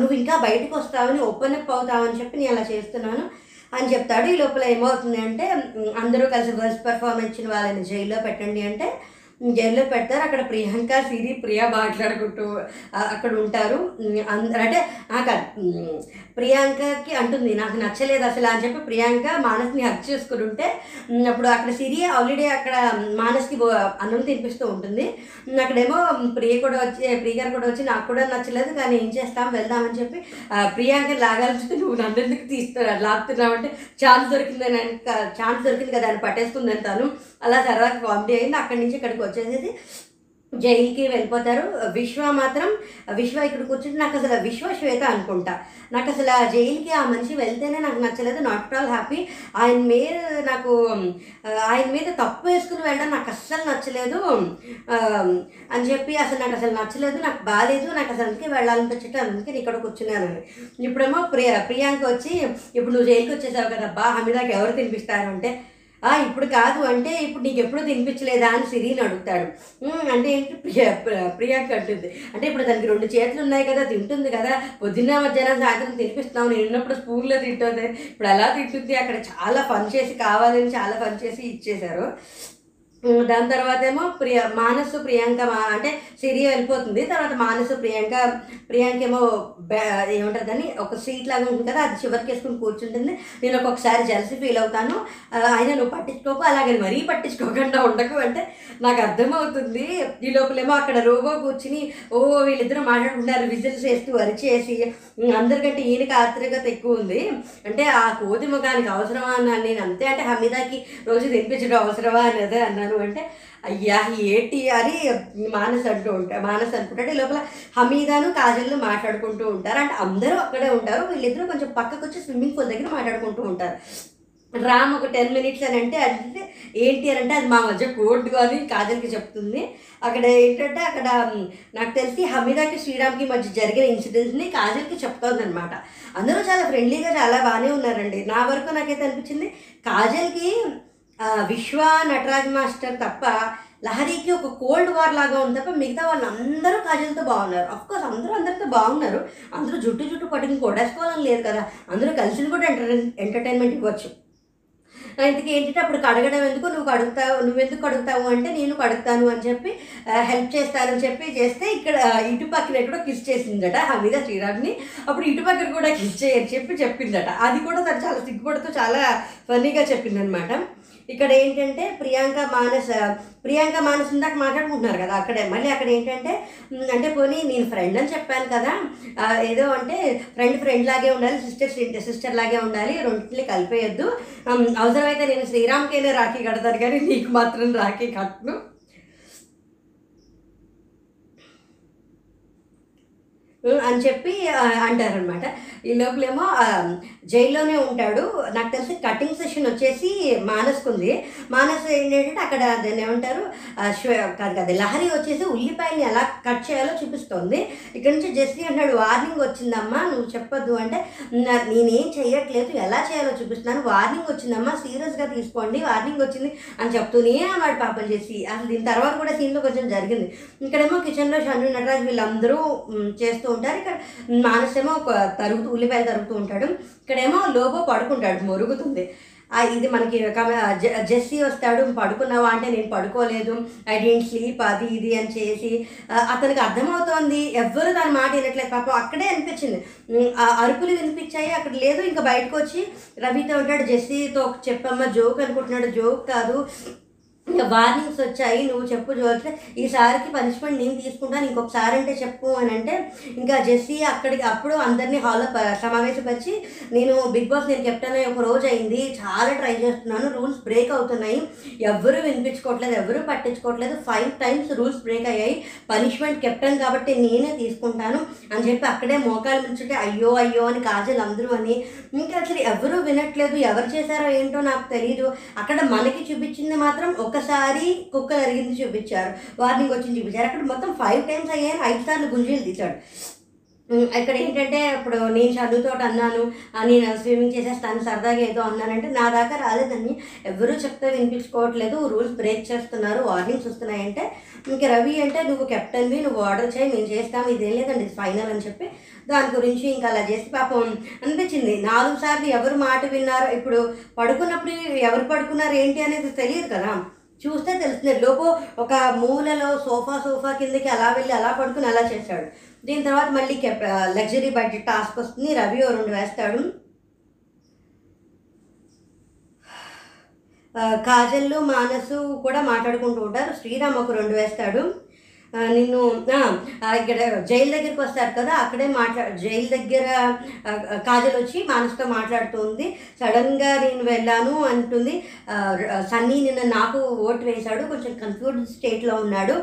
నువ్వు ఇంకా బయటకు వస్తావని ఓపెన్ అప్ అవుతావని చెప్పి నేను అలా చేస్తున్నాను. అని చెప్తాడు. ఈ లోపల ఏమవుతుంది అంటే అందరూ కలిసి వర్స్ట్ పర్ఫార్మెన్స్ ఇచ్చిన వాళ్ళని జైల్లో పెట్టండి అంటే జైల్లో పెడతారు. అక్కడ ప్రియాంక సిరి ప్రియా మాట్లాడుకుంటూ అక్కడ ఉంటారు. అందరు అంటే ఆ కాదు ప్రియాంకకి అంటుంది నాకు నచ్చలేదు అసలు అని చెప్పి ప్రియాంక మానస్ని హక్ చేసుకుని ఉంటే అప్పుడు అక్కడ సిరి ఆల్రెడీ అక్కడ మానస్కి అన్నం తినిపిస్తూ ఉంటుంది. అక్కడేమో ప్రియ కూడా వచ్చి ప్రియ గారు కూడా వచ్చి నాకు కూడా నచ్చలేదు కానీ ఏం చేస్తాం వెళ్దామని చెప్పి ప్రియాంక లాగాల్సి నువ్వు నన్ను ఎందుకు తీస్తా లాగుతున్నావు? అంటే ఛాన్స్ దొరికిందని ఛాన్స్ దొరికింది కదా అని పట్టేసుకుందని తను. అలా సరదాగా కామెడీ అయింది. అక్కడి నుంచి ఇక్కడికి వచ్చేసేసి జైలుకి వెళ్ళిపోతారు. విశ్వ మాత్రం విశ్వ ఇక్కడ కూర్చుంటే నాకు అసలు విశ్వ శ్వేత అనుకుంటా. నాకు అసలు ఆ జైలుకి ఆ మనిషి వెళ్తేనే నాకు నచ్చలేదు. నాట్ ఆల్ హ్యాపీ ఆయన మీద నాకు ఆయన మీద తప్పు వేసుకుని వెళ్ళడం నాకు అస్సలు నచ్చలేదు. అని చెప్పి అసలు నాకు అసలు నచ్చలేదు. నాకు బాగాలేదు నాకు అసలు అందుకే వెళ్ళాలనిపించట్టు అందుకే నేను ఇక్కడ కూర్చున్నాను ఇప్పుడేమో ప్రియ ప్రియాంక వచ్చి ఇప్పుడు నువ్వు జైలుకి వచ్చేసావు కదా బా హమీదాకి ఎవరు తినిపిస్తారు? అంటే ఇప్పుడు కాదు అంటే ఇప్పుడు నీకు ఎప్పుడు తినిపించలేదా? అని సిరిని అడుగుతాడు. అంటే ఏంటి? ప్రియ ప్ర- అంటుంది. అంటే ఇప్పుడు దానికి రెండు చేతులు ఉన్నాయి కదా తింటుంది కదా. పొద్దున్న మధ్యాహ్నం సాయంత్రం తినిపిస్తున్నావు. నేను ఉన్నప్పుడు స్పూన్లో తింటుంది. ఇప్పుడు ఎలా తింటుంది. అక్కడ చాలా పని చేసి కావాలని చాలా పని చేసి ఇచ్చేశారు. దాని తర్వాత ఏమో ప్రియ మానసు ప్రియాంక మా అంటే సిరి వెళ్ళిపోతుంది. తర్వాత మానసు ప్రియాంక ప్రియాంక ఏమో బ్యా ఏమంటారు దాన్ని? ఒక సీట్ లాగా ఉంటుంది కదా అది చివరికి వేసుకుని కూర్చుంటుంది. నేను ఒక్కొక్కసారి జలసి ఫీల్ అవుతాను. ఆ, అయినా నువ్వు పట్టించుకోకు అలాగే మరీ పట్టించుకోకుండా ఉండకు అంటే నాకు అర్థమవుతుంది. ఈ లోపలేమో అక్కడ రోబో కూర్చుని ఓ వీళ్ళిద్దరూ మాట్లాడుకుంటారు విజిల్స్ వేస్తూ అరిచేసి. అందరికంటే ఈయనకి ఆత్రికత ఎక్కువ ఉంది. అంటే ఆ కోతి ముఖానికి అవసరమా అన్నాను నేను. అంతే అంటే హమీదాకి రోజు తినిపించడం అవసరమా అనేది అన్నాను. అంటే అయ్యా ఏంటి అని మానస్ అంటూ ఉంటారు మానస్ అనుకుంటాడు. ఈ లోపల హమీదాను కాజల్ను మాట్లాడుకుంటూ ఉంటారు. అంటే అందరూ అక్కడే ఉంటారు. వీళ్ళిద్దరూ కొంచెం పక్కకు వచ్చి స్విమ్మింగ్ పూల్ దగ్గర మాట్లాడుకుంటూ ఉంటారు. రామ్ ఒక టెన్ మినిట్స్ అని అంటే అంటే ఏంటి అని అంటే అది మా మధ్య కోడ్ అని కాజల్కి చెప్తుంది. అక్కడ ఏంటంటే అక్కడ నాకు తెలిసి హమీదాకి శ్రీరామ్కి మధ్య జరిగిన ఇన్సిడెంట్స్ని కాజల్కి చెప్తోంది అనమాట అందరూ చాలా ఫ్రెండ్లీగా చాలా బాగానే ఉన్నారండి. నా వరకు నాకైతే అనిపించింది కాజల్కి విశ్వ నటరాజ్ మాస్టర్ తప్ప లహరికి ఒక కోల్డ్ వార్ లాగా ఉంది తప్ప మిగతా వాళ్ళు అందరూ కాజల్తో బాగున్నారు. అఫ్కోర్స్ అందరూ అందరితో బాగున్నారు. అందరూ జుట్టు జుట్టు పట్టుకుని కొడేసుకోవాలని లేదు కదా. అందరూ కలిసి కూడా ఎంటర్టైన్ ఎంటర్టైన్మెంట్ ఇవ్వచ్చు. ఇంతకీ ఏంటంటే అప్పుడు కడగడం ఎందుకు? నువ్వు కడుగుతావు నువ్వెందుకు కడుగుతావు అంటే నేను కడుగుతాను అని చెప్పి హెల్ప్ చేస్తానని చెప్పి చేస్తే ఇక్కడ ఇటు పక్కన కూడా కిస్ చేసిందట హమీద శ్రీరామ్ని. అప్పుడు ఇటు పక్కన కూడా కిస్ చేయని చెప్పి చెప్పిందట. అది కూడా తను చాలా సిగ్గుపడుతూ చాలా ఫన్నీగా చెప్పిందనమాట ఇక్కడ ఏంటంటే ప్రియాంక మానస్ ప్రియాంక మానస్ ఇందాక మాట్లాడుకుంటున్నారు కదా అక్కడే. మళ్ళీ అక్కడ ఏంటంటే అంటే పోనీ నేను ఫ్రెండ్ అని చెప్పాను కదా. ఏదో అంటే ఫ్రెండ్ ఫ్రెండ్ లాగే ఉండాలి సిస్టర్ సిస్టర్ లాగే ఉండాలి రెండింటిని కలిపేయద్దు. అవసరమైతే నేను శ్రీరామ్కైనా రాఖీ కడతాను కానీ నీకు మాత్రం రాఖీ కట్టను. అని చెప్పి అంటారు అంటారనమాట ఈ లోపలేమో జైల్లోనే ఉంటాడు. నాకు తెలిసి కటింగ్ సెషన్ వచ్చేసి మానసుకుంది. మానస్ ఏంటంటే అక్కడ దాన్ని ఏమంటారు కాదు కదా లహరి వచ్చేసి ఉల్లిపాయని ఎలా కట్ చేయాలో చూపిస్తోంది. ఇక్కడ నుంచి జెస్సీ అంటాడు వార్నింగ్ వచ్చిందమ్మా నువ్వు చెప్పొద్దు. అంటే నేనేం చేయట్లేదు ఎలా చేయాలో చూపిస్తున్నాను. వార్నింగ్ వచ్చిందమ్మా సీరియస్గా తీసుకోండి. వార్నింగ్ వచ్చింది అని చెప్తూనే వాడు పాపం చేసి అసలు దీని తర్వాత కూడా సీన్లో కొంచెం జరిగింది. ఇక్కడేమో కిచెన్లో షన్ను నటరాజ్ వీళ్ళందరూ చేస్తూ ఉంటారు. ఇక్కడ మానసేమో ఒక తరుగుతూ ఉల్లిపాయలు తరుగుతూ ఉంటాడు. ఇక్కడేమో లోబో పడుకుంటాడు మొరుగుతుంది. ఇది మనకి జెస్సీ వస్తాడు పడుకున్నావా అంటే నేను పడుకోలేదు ఐ డెంట్ స్లీప్ అది ఇది అని చేసి అతనికి అర్థమవుతోంది. ఎవ్వరు దాని మాట వినట్లేదు. పాపం అక్కడే అనిపించింది. ఆ అరుపులు వినిపించాయి. అక్కడ లేదు ఇంకా బయటకు వచ్చి రవితో ఉంటాడు జెస్సీతో చెప్పమ్మ జోక్ అనుకుంటున్నాడు. జోక్ కాదు ఇంకా వార్నింగ్స్ వచ్చాయి నువ్వు చెప్పు చూస్తే ఈసారికి పనిష్మెంట్ నేను తీసుకుంటాను ఇంకొకసారి అంటే చెప్పు అని అంటే ఇంకా జెస్సీ అక్కడికి అప్పుడు అందరినీ హాల్లో సమావేశపరిచి నేను బిగ్ బాస్ నేను కెప్టెన్ అయ్యి ఒక రోజు అయింది చాలా ట్రై చేస్తున్నాను రూల్స్ బ్రేక్ అవుతున్నాయి ఎవరూ వినిపించుకోవట్లేదు ఎవరూ పట్టించుకోవట్లేదు ఫైవ్ టైమ్స్ రూల్స్ బ్రేక్ అయ్యాయి పనిష్మెంట్ కెప్టెన్ కాబట్టి నేనే తీసుకుంటాను అని చెప్పి అక్కడే మోకాలు నుంచుంటే అయ్యో అయ్యో అని కాజల్ అందరూ అని. ఇంకా అసలు ఎవరూ వినట్లేదు ఎవరు చేశారో ఏంటో నాకు తెలియదు అక్కడ మనకి చూపించింది మాత్రం ఒక ఒకసారి కుక్క జరిగింది చూపించారు. వార్నింగ్ వచ్చింది చూపించారు. అక్కడ మొత్తం ఫైవ్ టైమ్స్ అయ్యాను ఐదు సార్లు గుంజీలు తీశాడు. ఇక్కడ ఏంటంటే ఇప్పుడు నేను చదువుతో అన్నాను నేను స్విమ్మింగ్ చేసేస్తాను సరదాగా ఏదో అన్నానంటే నా దాకా రాలేదని ఎవరు చెప్తే వినిపించుకోవట్లేదు. రూల్స్ బ్రేక్ చేస్తున్నారు వార్నింగ్స్ వస్తున్నాయంటే ఇంక రవి అంటే నువ్వు కెప్టెన్వి నువ్వు ఆర్డర్ చేయి మేము చేస్తాం ఇదేం లేదండి ఫైనల్ అని చెప్పి దాని గురించి ఇంకా అలా చేసి పాపం అనిపించింది. నాలుగు సార్లు ఎవరు మాట విన్నారో ఇప్పుడు పడుకున్నప్పుడు ఎవరు పడుకున్నారు ఏంటి అనేది తెలియదు కదా. చూస్తే తెలుస్తుంది. లోపు ఒక మూలలో సోఫా సోఫా కిందకి అలా వెళ్ళి అలా పడుకుని అలా చేశాడు. దీని తర్వాత మళ్ళీ లగ్జరీ బడ్జెట్ టాస్క్ వస్తుంది. రవి ఓ రెండు వేస్తాడు కాజల్లు మానసు కూడా మాట్లాడుకుంటూ ఉంటారు. శ్రీరామ్ ఒక రెండు వేస్తాడు. నిన్ను ఇక్కడ జైలు దగ్గరికి వస్తారు కదా అక్కడే మాట్లా జైలు దగ్గర కాజల్ వచ్చి మానసుతో మాట్లాడుతుంది. సడన్గా నేను వెళ్ళాను అంటుంది. సన్నీ నిన్న నాకు ఓటు వేశాడు కొంచెం కన్ఫ్యూజ్డ్ స్టేట్లో ఉన్నాడు.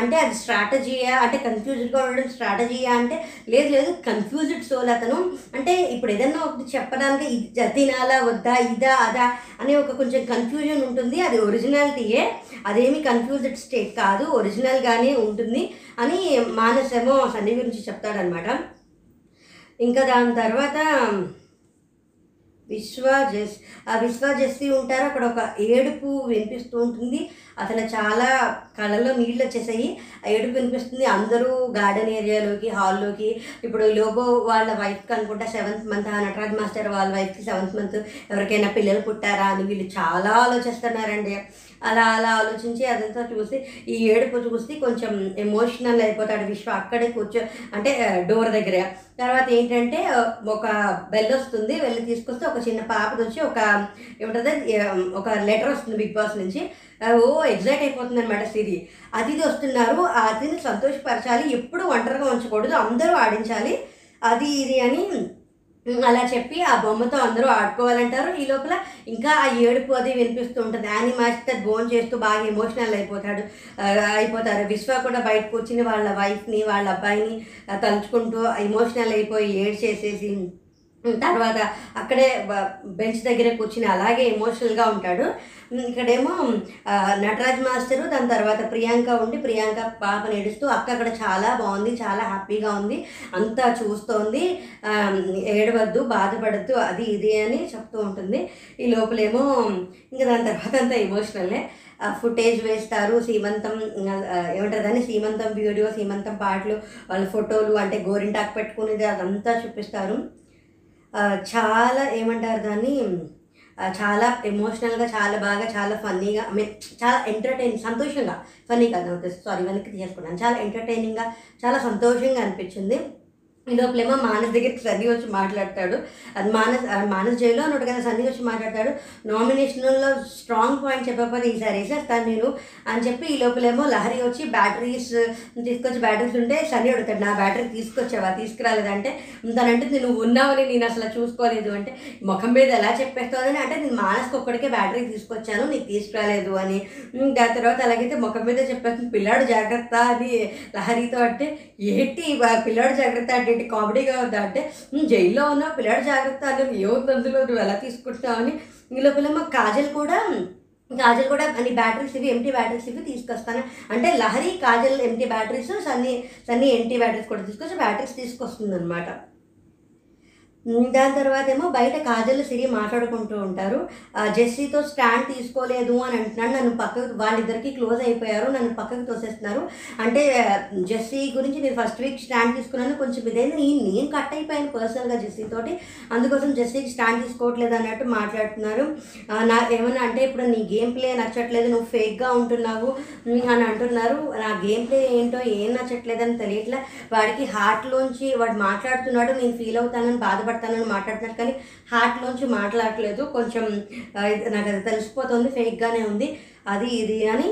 అంటే అది స్ట్రాటజీయా? అంటే కన్ఫ్యూజ్డ్గా ఉండడం స్ట్రాటజీయా అంటే లేదు లేదు కన్ఫ్యూజ్డ్ సోల్ అతను. అంటే ఇప్పుడు ఏదన్నా ఒకటి చెప్పడానికి ఇది తినాలా వద్దా ఇదా అదా అనే ఒక కొంచెం కన్ఫ్యూజన్ ఉంటుంది. అది ఒరిజినాలిటీయే అదేమి కన్ఫ్యూజ్డ్ స్టేట్ కాదు. ఒరిజినల్గానే ఉంది ఉంటుంది అని మానసేమో సన్ని గురించి చెప్తాడనమాట. ఇంకా దాని తర్వాత విశ్వజస్ ఆ విశ్వజస్వి ఉంటారు అక్కడ ఒక ఏడుపు వినిపిస్తూ ఉంటుంది. అసలు చాలా కళ్ళలో నీళ్ళు వచ్చేసాయి. ఆ ఏడుపు వినిపిస్తుంది అందరూ గార్డెన్ ఏరియాలోకి హాల్లోకి. ఇప్పుడు లోబో వాళ్ళ వైఫ్కి అనుకుంటా సెవెంత్ మంత్ నటరాజ్ మాస్టర్ వాళ్ళ వైఫ్కి సెవెంత్ మంత్ ఎవరికైనా పిల్లలు పుట్టారా అని వీళ్ళు చాలా ఆలోచిస్తున్నారండి. అలా అలా ఆలోచించి అదంతా చూసి ఈ ఏడుపు చూసి కొంచెం ఎమోషనల్ అయిపోతాడు విశ్వ అక్కడే కూర్చో అంటే డోర్ దగ్గర. తర్వాత ఏంటంటే ఒక బెల్ వస్తుంది వెళ్ళి తీసుకొస్తే ఒక చిన్న పాపది వచ్చి ఒక ఏమంటుంది ఒక లెటర్ వస్తుంది బిగ్ బాస్ నుంచి. ఓ ఎగ్జైట్ అయిపోతుంది అనమాట సిరి. అతిథి వస్తున్నారు ఆ అతిథిని సంతోషపరచాలి ఎప్పుడు ఒంటరిగా ఉంచకూడదు అందరూ ఆడించాలి. అది ఇది అని అలా చెప్పి ఆ బొమ్మతో అందరూ ఆడుకోవాలంటారు. ఈ లోపల ఇంకా ఆ ఏడుపు అది వినిపిస్తూ ఉంటుంది యానీ మాస్టర్ బోన్ చేస్తూ బాగా ఎమోషనల్ అయిపోతాడు. అయిపోతారు. విశ్వ కూడా బయట కూర్చుని వాళ్ళ వైఫ్ని వాళ్ళ అబ్బాయిని తలుచుకుంటూ ఎమోషనల్ అయిపోయి ఏడ్ చేసేసి తర్వాత అక్కడే బెంచ్ దగ్గర కూర్చుని అలాగే ఎమోషనల్గా ఉంటాడు. ఇక్కడేమో నటరాజ్ మాస్టరు దాని తర్వాత ప్రియాంక ఉండి ప్రియాంక పాప నేడుస్తూ అక్క అక్కడ చాలా బాగుంది చాలా హ్యాపీగా ఉంది అంతా చూస్తోంది ఏడవద్దు బాధపడద్దు అది ఇది అని చెప్తూ ఉంటుంది. ఈ లోపలేమో ఇంకా దాని తర్వాత అంతా ఎమోషనల్లే ఫుటేజ్ వేస్తారు సీమంతం ఏమంటారు దాన్ని సీమంతం వీడియో సీమంతం పాటలు వాళ్ళ ఫోటోలు అంటే గోరింటాకు పెట్టుకునేది అదంతా చూపిస్తారు. చాలా ఏమంటారు దాన్ని చాలా ఎమోషనల్గా చాలా బాగా చాలా ఫన్నీగా ఐ మీన్ చాలా ఎంటర్టైన్ సంతోషంగా ఫన్నీ కదా సారీ వెనక్కి తీసుకున్నాను చాలా ఎంటర్టైనింగ్గా చాలా సంతోషంగా అనిపించింది. లోపలేమో మానస్ దగ్గరికి సన్నీ వచ్చి మాట్లాడతాడు. అది మానస్ మానస్ జైల్లో ఉన్నాడు కదా సన్నీ వచ్చి మాట్లాడతాడు. నామినేషన్లో స్ట్రాంగ్ పాయింట్ చెప్పకపోతే ఈసారి వేసేస్తాను నేను అని చెప్పి ఈ లోపలేమో లహరి వచ్చి బ్యాటరీస్ తీసుకొచ్చి బ్యాటరీస్ ఉంటే సన్నీ అడుగుతాడు నా బ్యాటరీ తీసుకొచ్చావా? తీసుకురాలేదంటే తనంటే నువ్వు ఉన్నావని నేను అసలు చూసుకోలేదు. అంటే ముఖం మీద ఎలా చెప్పేస్తావని అంటే నేను మానస్కి ఒక్కడికే బ్యాటరీ తీసుకొచ్చాను నీకు తీసుకురాలేదు అని. ఉమ్, దాని తర్వాత అలాగైతే ముఖం మీద చెప్పేస్తుంది పిల్లాడు జాగ్రత్త అని లహరితో అంటే ఏంటి పిల్లాడు జాగ్రత్త అంటే ఏంటి కామెడీగా ఉందా అంటే జైల్లో ఉన్న పిల్లడు జాగ్రత్త అంటే ఏముంది అందులో నువ్వు ఎలా తీసుకుంటావు అని. ఈ మా కాజల్ కూడా కాజల్ కూడా అన్ని బ్యాటరీస్ ఇవి ఎంటీ బ్యాటరీస్ ఇవి తీసుకొస్తాను. అంటే Lahari Kajal empty batteries Sunny Sunny empty batteries కూడా తీసుకొచ్చి బ్యాటరీస్ తీసుకొస్తుంది అనమాట దాని తర్వాత ఏమో బయట కాజల్ సిరి మాట్లాడుకుంటూ ఉంటారు. జెస్సీతో స్టాండ్ తీసుకోలేదు అని అంటున్నాడు. నన్ను పక్కకు వాళ్ళిద్దరికి క్లోజ్ అయిపోయారు. నన్ను పక్కకు తోసేస్తున్నారు. అంటే జెస్సీ గురించి నేను ఫస్ట్ వీక్ స్టాండ్ తీసుకున్నాను. కొంచెం ఇదైంది? నేను నేను కట్ అయిపోయాను పర్సనల్గా జెస్సీ తోటి అందుకోసం జెస్సీకి స్టాండ్ తీసుకోవట్లేదు అన్నట్టు మాట్లాడుతున్నారు. నా ఏమన్నా అంటే ఇప్పుడు నీ గేమ్ ప్లే నచ్చట్లేదు. నువ్వు ఫేక్గా ఉంటున్నావు అని అంటున్నారు. నా గేమ్ ప్లే ఏంటో ఏం నచ్చట్లేదని తెలియట్లే. వాడికి హార్ట్లోంచి వాడు మాట్లాడుతున్నాడు. నేను ఫీల్ అవుతానని బాధపడతానని మాట్లాడుతున్నారు. కానీ హార్ట్లోంచి మాట్లాడట్లేదు. కొంచెం ఇది నాకు అది తెలిసిపోతుంది. ఫేక్గానే ఉంది. అది ఇది అని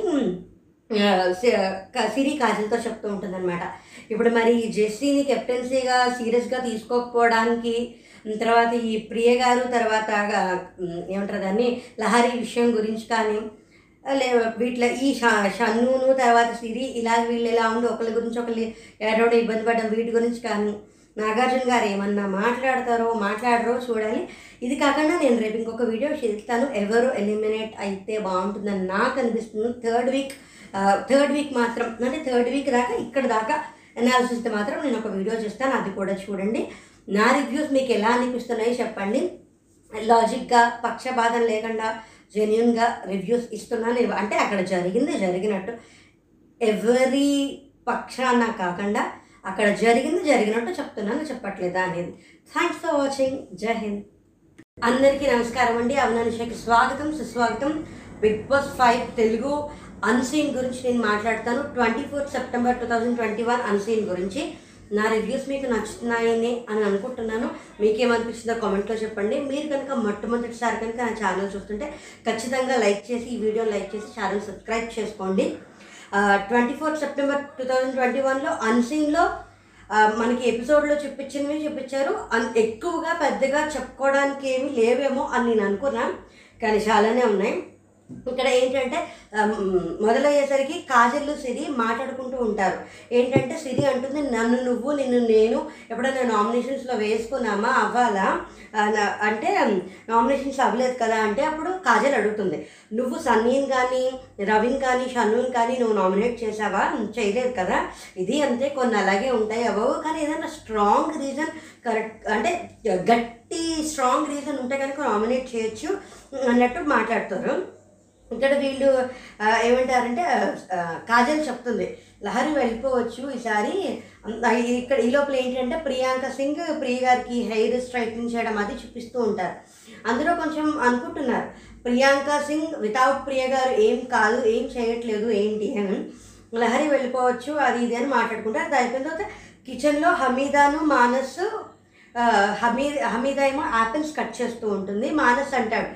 సిరి కాజల్తో చెప్తూ ఉంటుందన్నమాట. ఇప్పుడు మరి ఈ జెస్సీని కెప్టెన్సీగా సీరియస్గా తీసుకోకపోవడానికి తర్వాత ఈ ప్రియ గారు తర్వాత ఏమంటారు దాన్ని లహరి విషయం గురించి కానీ లే వీటిలో ఈ షన్నును తర్వాత సిరి ఇలా వీళ్ళు ఎలా ఉండి ఒకరి గురించి ఒకరి ఎవరో ఇబ్బంది పడడం వీటి గురించి కానీ నాగార్జున గారు ఏమన్నా మాట్లాడతారో మాట్లాడరో చూడాలి. ఇది కాకుండా నేను రేపు ఇంకొక వీడియో చేస్తాను. ఎవరు ఎలిమినేట్ అయితే బాగుంటుందని నాకు అనిపిస్తుంది. థర్డ్ వీక్ థర్డ్ వీక్ మాత్రం అంటే థర్డ్ వీక్ దాకా ఇక్కడ దాకా అనాలిసిస్తో మాత్రం నేను ఒక వీడియో చేస్తాను. అది కూడా చూడండి. నా రివ్యూస్ మీకు ఎలా అనిపిస్తున్నాయో చెప్పండి. లాజిక్గా పక్షపాతం లేకుండా జెన్యున్గా రివ్యూస్ ఇస్తున్నాను అంటే అక్కడ జరిగింది జరిగినట్టు. ఎవరి పక్షాన కాకుండా అక్కడ జరిగింది జరిగినట్టు చెప్తున్నాను చెప్పట్లేదా అనేది. థ్యాంక్స్ ఫర్ వాచింగ్ జై హింద్ అందరికీ నమస్కారం అండి. అవనానిషకి స్వాగతం సుస్వాగతం. Bigg Boss five Telugu unseen గురించి నేను మాట్లాడతాను. Twenty fourth September two thousand twenty one unseen గురించి. నా రివ్యూస్ మీకు నచ్చుతున్నాయని అని అనుకుంటున్నాను. మీకేమనిపించిందో కామెంట్లో చెప్పండి. మీరు కనుక మొట్టమొదటిసారి కనుక నా ఛానల్ చూస్తుంటే ఖచ్చితంగా లైక్ చేసి ఈ వీడియో లైక్ చేసి ఛానల్ సబ్స్క్రైబ్ చేసుకోండి. Twenty fourth September two thousand twenty వన్లో అన్సీన్లో మనకి ఎపిసోడ్లో చూపించినవి చూపించారు. అన్ ఎక్కువగా పెద్దగా చెప్పుకోవడానికి ఏమి లేవేమో అని నేను అనుకున్నాను. కానీ చాలానే ఉన్నాయి. ఇక్కడ ఏంటంటే మొదలయ్యేసరికి కాజల్లు సిరి మాట్లాడుకుంటూ ఉంటారు. ఏంటంటే సిరి అంటుంది నన్ను నువ్వు నిన్ను నేను ఎప్పుడైనా నామినేషన్స్లో వేసుకున్నామా? అవ్వాలా? అంటే నామినేషన్స్ అవ్వలేదు కదా అంటే అప్పుడు కాజల్ అడుగుతుంది. నువ్వు సన్నీన్ కానీ రవిని కానీ షన్నూన్ కానీ నువ్వు నామినేట్ చేసావా చేయలేదు కదా. ఇది అంతే కొన్ని అలాగే ఉంటాయి అవ్వవు. కానీ ఏదైనా స్ట్రాంగ్ రీజన్ కరెక్ట్ అంటే గట్టి స్ట్రాంగ్ రీజన్ ఉంటే కనుక నామినేట్ చేయొచ్చు అన్నట్టు మాట్లాడుతారు. ఇక్కడ వీళ్ళు ఏమంటారంటే కాజల్ చెప్తుంది. లహరి వెళ్ళిపోవచ్చు ఈసారి. ఇక్కడ ఈ లోపల ఏంటంటే ప్రియాంక సింగ్ ప్రియ గారికి హెయిర్ స్ట్రైట్నింగ్ చేయడం అది చూపిస్తూ ఉంటారు. అందులో కొంచెం అనుకుంటున్నారు. ప్రియాంక సింగ్ వితౌట్ ప్రియ గారు ఏం కాదు ఏం చేయట్లేదు ఏంటి అని. లహరి వెళ్ళిపోవచ్చు అది ఇది అని మాట్లాడుకుంటారు. దాని తర్వాత కిచెన్లో హమీదాను మానస్ హమీ హమీద్ హమీద ఏమో యాపిల్స్ కట్ చేస్తూ ఉంటుంది మానస్ అంటాడు.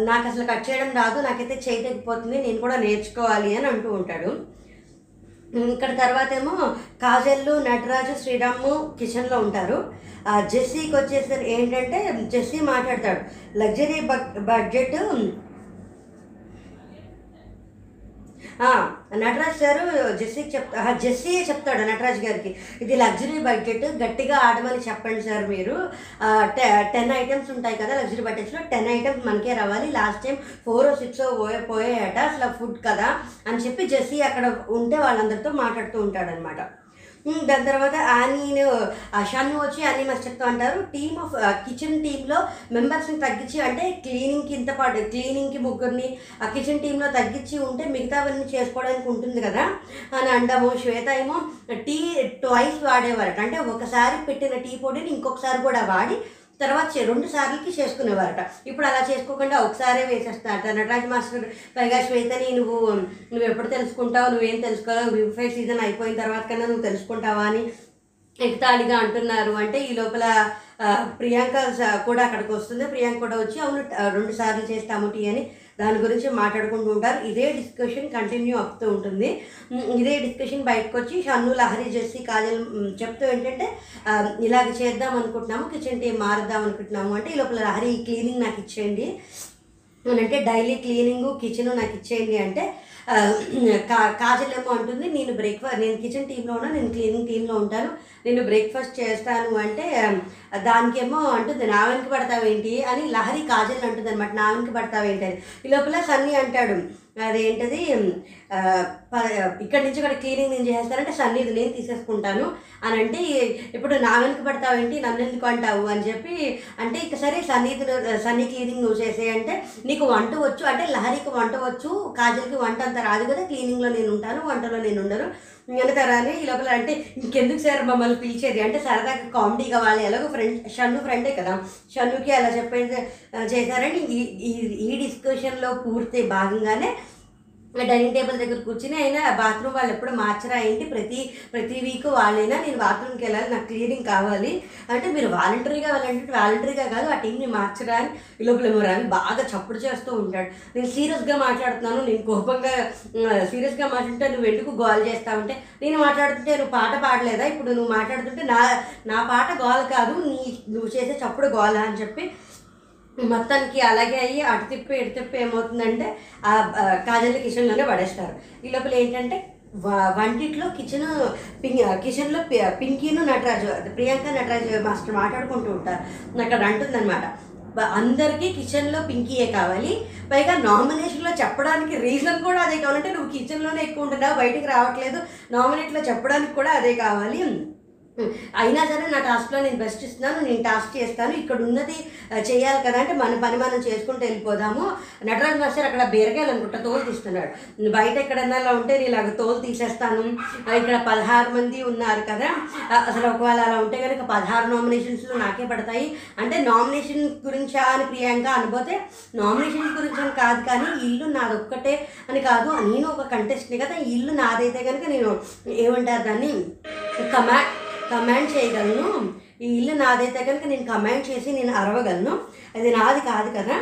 నాకు అసలు కట్ చేయడం రాదు నాకైతే చేయలేకపోతుంది నేను కూడా నేర్చుకోవాలి అని అంటూ ఉంటాడు. ఇక్కడ తర్వాత ఏమో కాజల్లు నటరాజు శ్రీరాము కిచెన్లో ఉంటారు. ఆ, జెస్సీకి వచ్చేసరికి ఏంటంటే జెస్సీ మాట్లాడతాడు లగ్జరీ బడ్జెట్ ఆ, నటరాజ్ గారు జెస్సీకి చెప్తా జెస్సీ చెప్తాడు నటరాజ్ గారికి. ఇది లగ్జరీ బడ్జెట్ గట్టిగా ఆడమని చెప్పండి సార్ మీరు. టె- టెన్ ఐటమ్స్ ఉంటాయి కదా లగ్జరీ బడ్జెట్స్లో టెన్ ఐటమ్స్ మనకే రావాలి. లాస్ట్ టైం ఫోర్ సిక్స్ పోయే పోయాయట అసలు ఫుడ్ కదా అని చెప్పి జెస్సీ అక్కడ ఉంటే వాళ్ళందరితో మాట్లాడుతూ ఉంటాడనమాట దాని తర్వాత ఆనీను షన్ను వచ్చి అని మస్టర్తో అంటారు. టీమ్ ఆఫ్ కిచెన్ టీంలో మెంబర్స్ని తగ్గించి అంటే క్లీనింగ్కి ఇంత పాటు క్లీనింగ్కి ముగ్గురిని ఆ కిచెన్ టీంలో తగ్గించి ఉంటే మిగతావన్నీ చేసుకోవడానికి ఉంటుంది కదా. అని అండము శ్వేత ఏమో టీ ట్వైస్ వాడేవారట. అంటే ఒకసారి పెట్టిన టీ పొడిని ఇంకొకసారి కూడా వాడి తర్వాత చే- రెండు సార్లకి చేసుకునేవారట. ఇప్పుడు అలా చేసుకోకుండా ఒకసారే వేసేస్తారట నటరాజ్ మాస్టర్ పైగా శ్వేతని నువ్వు నువ్వు ఎప్పుడు తెలుసుకుంటావు నువ్వేం తెలుసుకోవాలో విఫై సీజన్ అయిపోయిన తర్వాత కన్నా నువ్వు తెలుసుకుంటావా అని ఎగతాళిగా అంటున్నారు. అంటే ఈ లోపల ప్రియాంక కూడా అక్కడికి వస్తుంది. ప్రియాంక కూడా వచ్చి అవును రెండు సార్లు చేస్తాము టీ అని దాని గురించి మాట్లాడుకుంటూ ఉంటారు. ఇదే డిస్కషన్ కంటిన్యూ అవుతూ ఉంటుంది. ఇదే డిస్కషన్ బయటకు వచ్చి షన్ను లహరి జెస్సి కాజల్ చెప్తూ ఏంటంటే ఇలాగ చేద్దాం అనుకుంటున్నాము కిచెన్ టీం మారుద్దాం అనుకుంటున్నాము అంటే ఈ లోపల లహరి క్లీనింగ్ నాకు ఇచ్చేయండి. అంటే డైలీ క్లీనింగ్ కిచెన్ నాకు ఇచ్చేయండి అంటే కా కాజల్ ఏమో అంటుంది నేను బ్రేక్ఫాస్ట్ నేను కిచెన్ టీంలో ఉన్నా నేను క్లీనింగ్ టీంలో ఉంటాను. నేను బ్రేక్ఫాస్ట్ చేస్తాను అంటే దానికేమో అంటుంది నా వెనక పడతావేంటి? అని లహరి కాజల్ అంటుంది అనమాట నా వెనక పడతావేంటి? అని. ఈ లోపల సన్నీ అంటాడు అదేంటది? ఇక్కడి నుంచి ఇక్కడ క్లీనింగ్ నేను చేస్తానంటే సన్నీ ఇది నేను తీసేసుకుంటాను. అని అంటే ఇప్పుడు నా వెనుక పడతావేంటి? నన్ను ఎందుకు అంటావు? అని చెప్పి అంటే ఇక సరే సన్నీది సన్నీ క్లీనింగ్ నువ్వు చేసే అంటే నీకు వంట వచ్చు. అంటే లహరికి వంట వచ్చు కాజల్కి వంట అంత రాదు కదా క్లీనింగ్లో నేను ఉంటాను వంటలో నేను ఉండను. వెనకరా ఈ లోపల అంటే ఇంకెందుకు సార్ మమ్మల్ని పిలిచేది? అంటే సరదాగా కామెడీగా వాళ్ళు ఎలాగో ఫ్రెండ్ షన్ను ఫ్రెండే కదా. షన్నుకి అలా చెప్పేది చేశారని ఈ ఈ- ఈ డిస్కషన్లో పూర్తి భాగంగానే డైనింగ్ టేబుల్ దగ్గర కూర్చుని అయినా బాత్రూమ్ వాళ్ళు ఎప్పుడు మార్చరా ఏంటి? ప్రతి ప్రతి వీక్ వాళ్ళైనా నేను బాత్రూమ్కి వెళ్ళాలి నాకు క్లీనింగ్ కావాలి అంటే మీరు వాలంటరీగా వెళ్ళాలంటే వాలంటరీగా కాదు ఆ టీంని మార్చరా అని లోపల ఏమో బాగా చప్పుడు చేస్తూ ఉంటాడు. నేను సీరియస్గా మాట్లాడుతున్నాను నేను కోపంగా సీరియస్గా మాట్లాడుతుంటే నువ్వు ఎందుకు గోల్ చేస్తా ఉంటే నేను మాట్లాడుతుంటే నువ్వు పాట పాడలేదా? ఇప్పుడు నువ్వు మాట్లాడుతుంటే నా నా పాట గోల్ కాదు నీ నువ్వు చేసే చప్పుడు గోలా అని చెప్పి మొత్తానికి అలాగే అయ్యి అటు తిప్పి ఇటు తిప్పి ఏమవుతుందంటే ఆ ఆ, కాజల్ కిచెన్లోనే పడేస్తారు. ఈ లోపల ఏంటంటే వంటిట్లో కిచెన్ పింక్ కిచెన్లో పింకీను నటరాజు ప్రియాంక నటరాజు మాస్టర్ మాట్లాడుకుంటూ ఉంటారు. అక్కడ అంటుందన్నమాట. అందరికీ కిచెన్లో పింకీయే కావాలి. పైగా నామినేషన్లో చెప్పడానికి రీజన్ కూడా అదే కావాలంటే నువ్వు కిచెన్లోనే ఎక్కువ ఉంటున్నావు బయటికి రావట్లేదు. నామినేట్లో చెప్పడానికి కూడా అదే కావాలి అయినా సరే నా టాస్క్లో నేను బెస్ట్ ఇస్తున్నాను నేను టాస్క్ చేస్తాను. ఇక్కడ ఉన్నది చేయాలి కదా అంటే మన పని మనం చేసుకుంటూ వెళ్ళిపోదాము. నటరాజ్ మాస్టర్ అక్కడ బీరకాయలు అనుకుంటా తోలు తీస్తున్నాడు. బయట ఎక్కడన్నా అలా ఉంటే నేను ఇలాగ తోలు తీసేస్తాను. ఇక్కడ పదహారు మంది ఉన్నారు కదా. అసలు ఒకవేళ అలా ఉంటే కనుక పదహారు నామినేషన్స్లో నాకే పడతాయి. అంటే నామినేషన్ గురించా అని ప్రియాంక అనిపోతే నామినేషన్స్ గురించి అని కాదు కానీ ఇల్లు నాదొక్కటే అని కాదు. నేను ఒక కంటెస్ట్ని కదా. ఇల్లు నాదైతే కనుక నేను ఏమంటారు దాన్ని? కమాండ్ కమాండ్ చేయగలను. ఈ ఇల్లు నాదైతే కనుక నేను కమాండ్ చేసి నేను అరవగలను. అది నాది కాదు కదా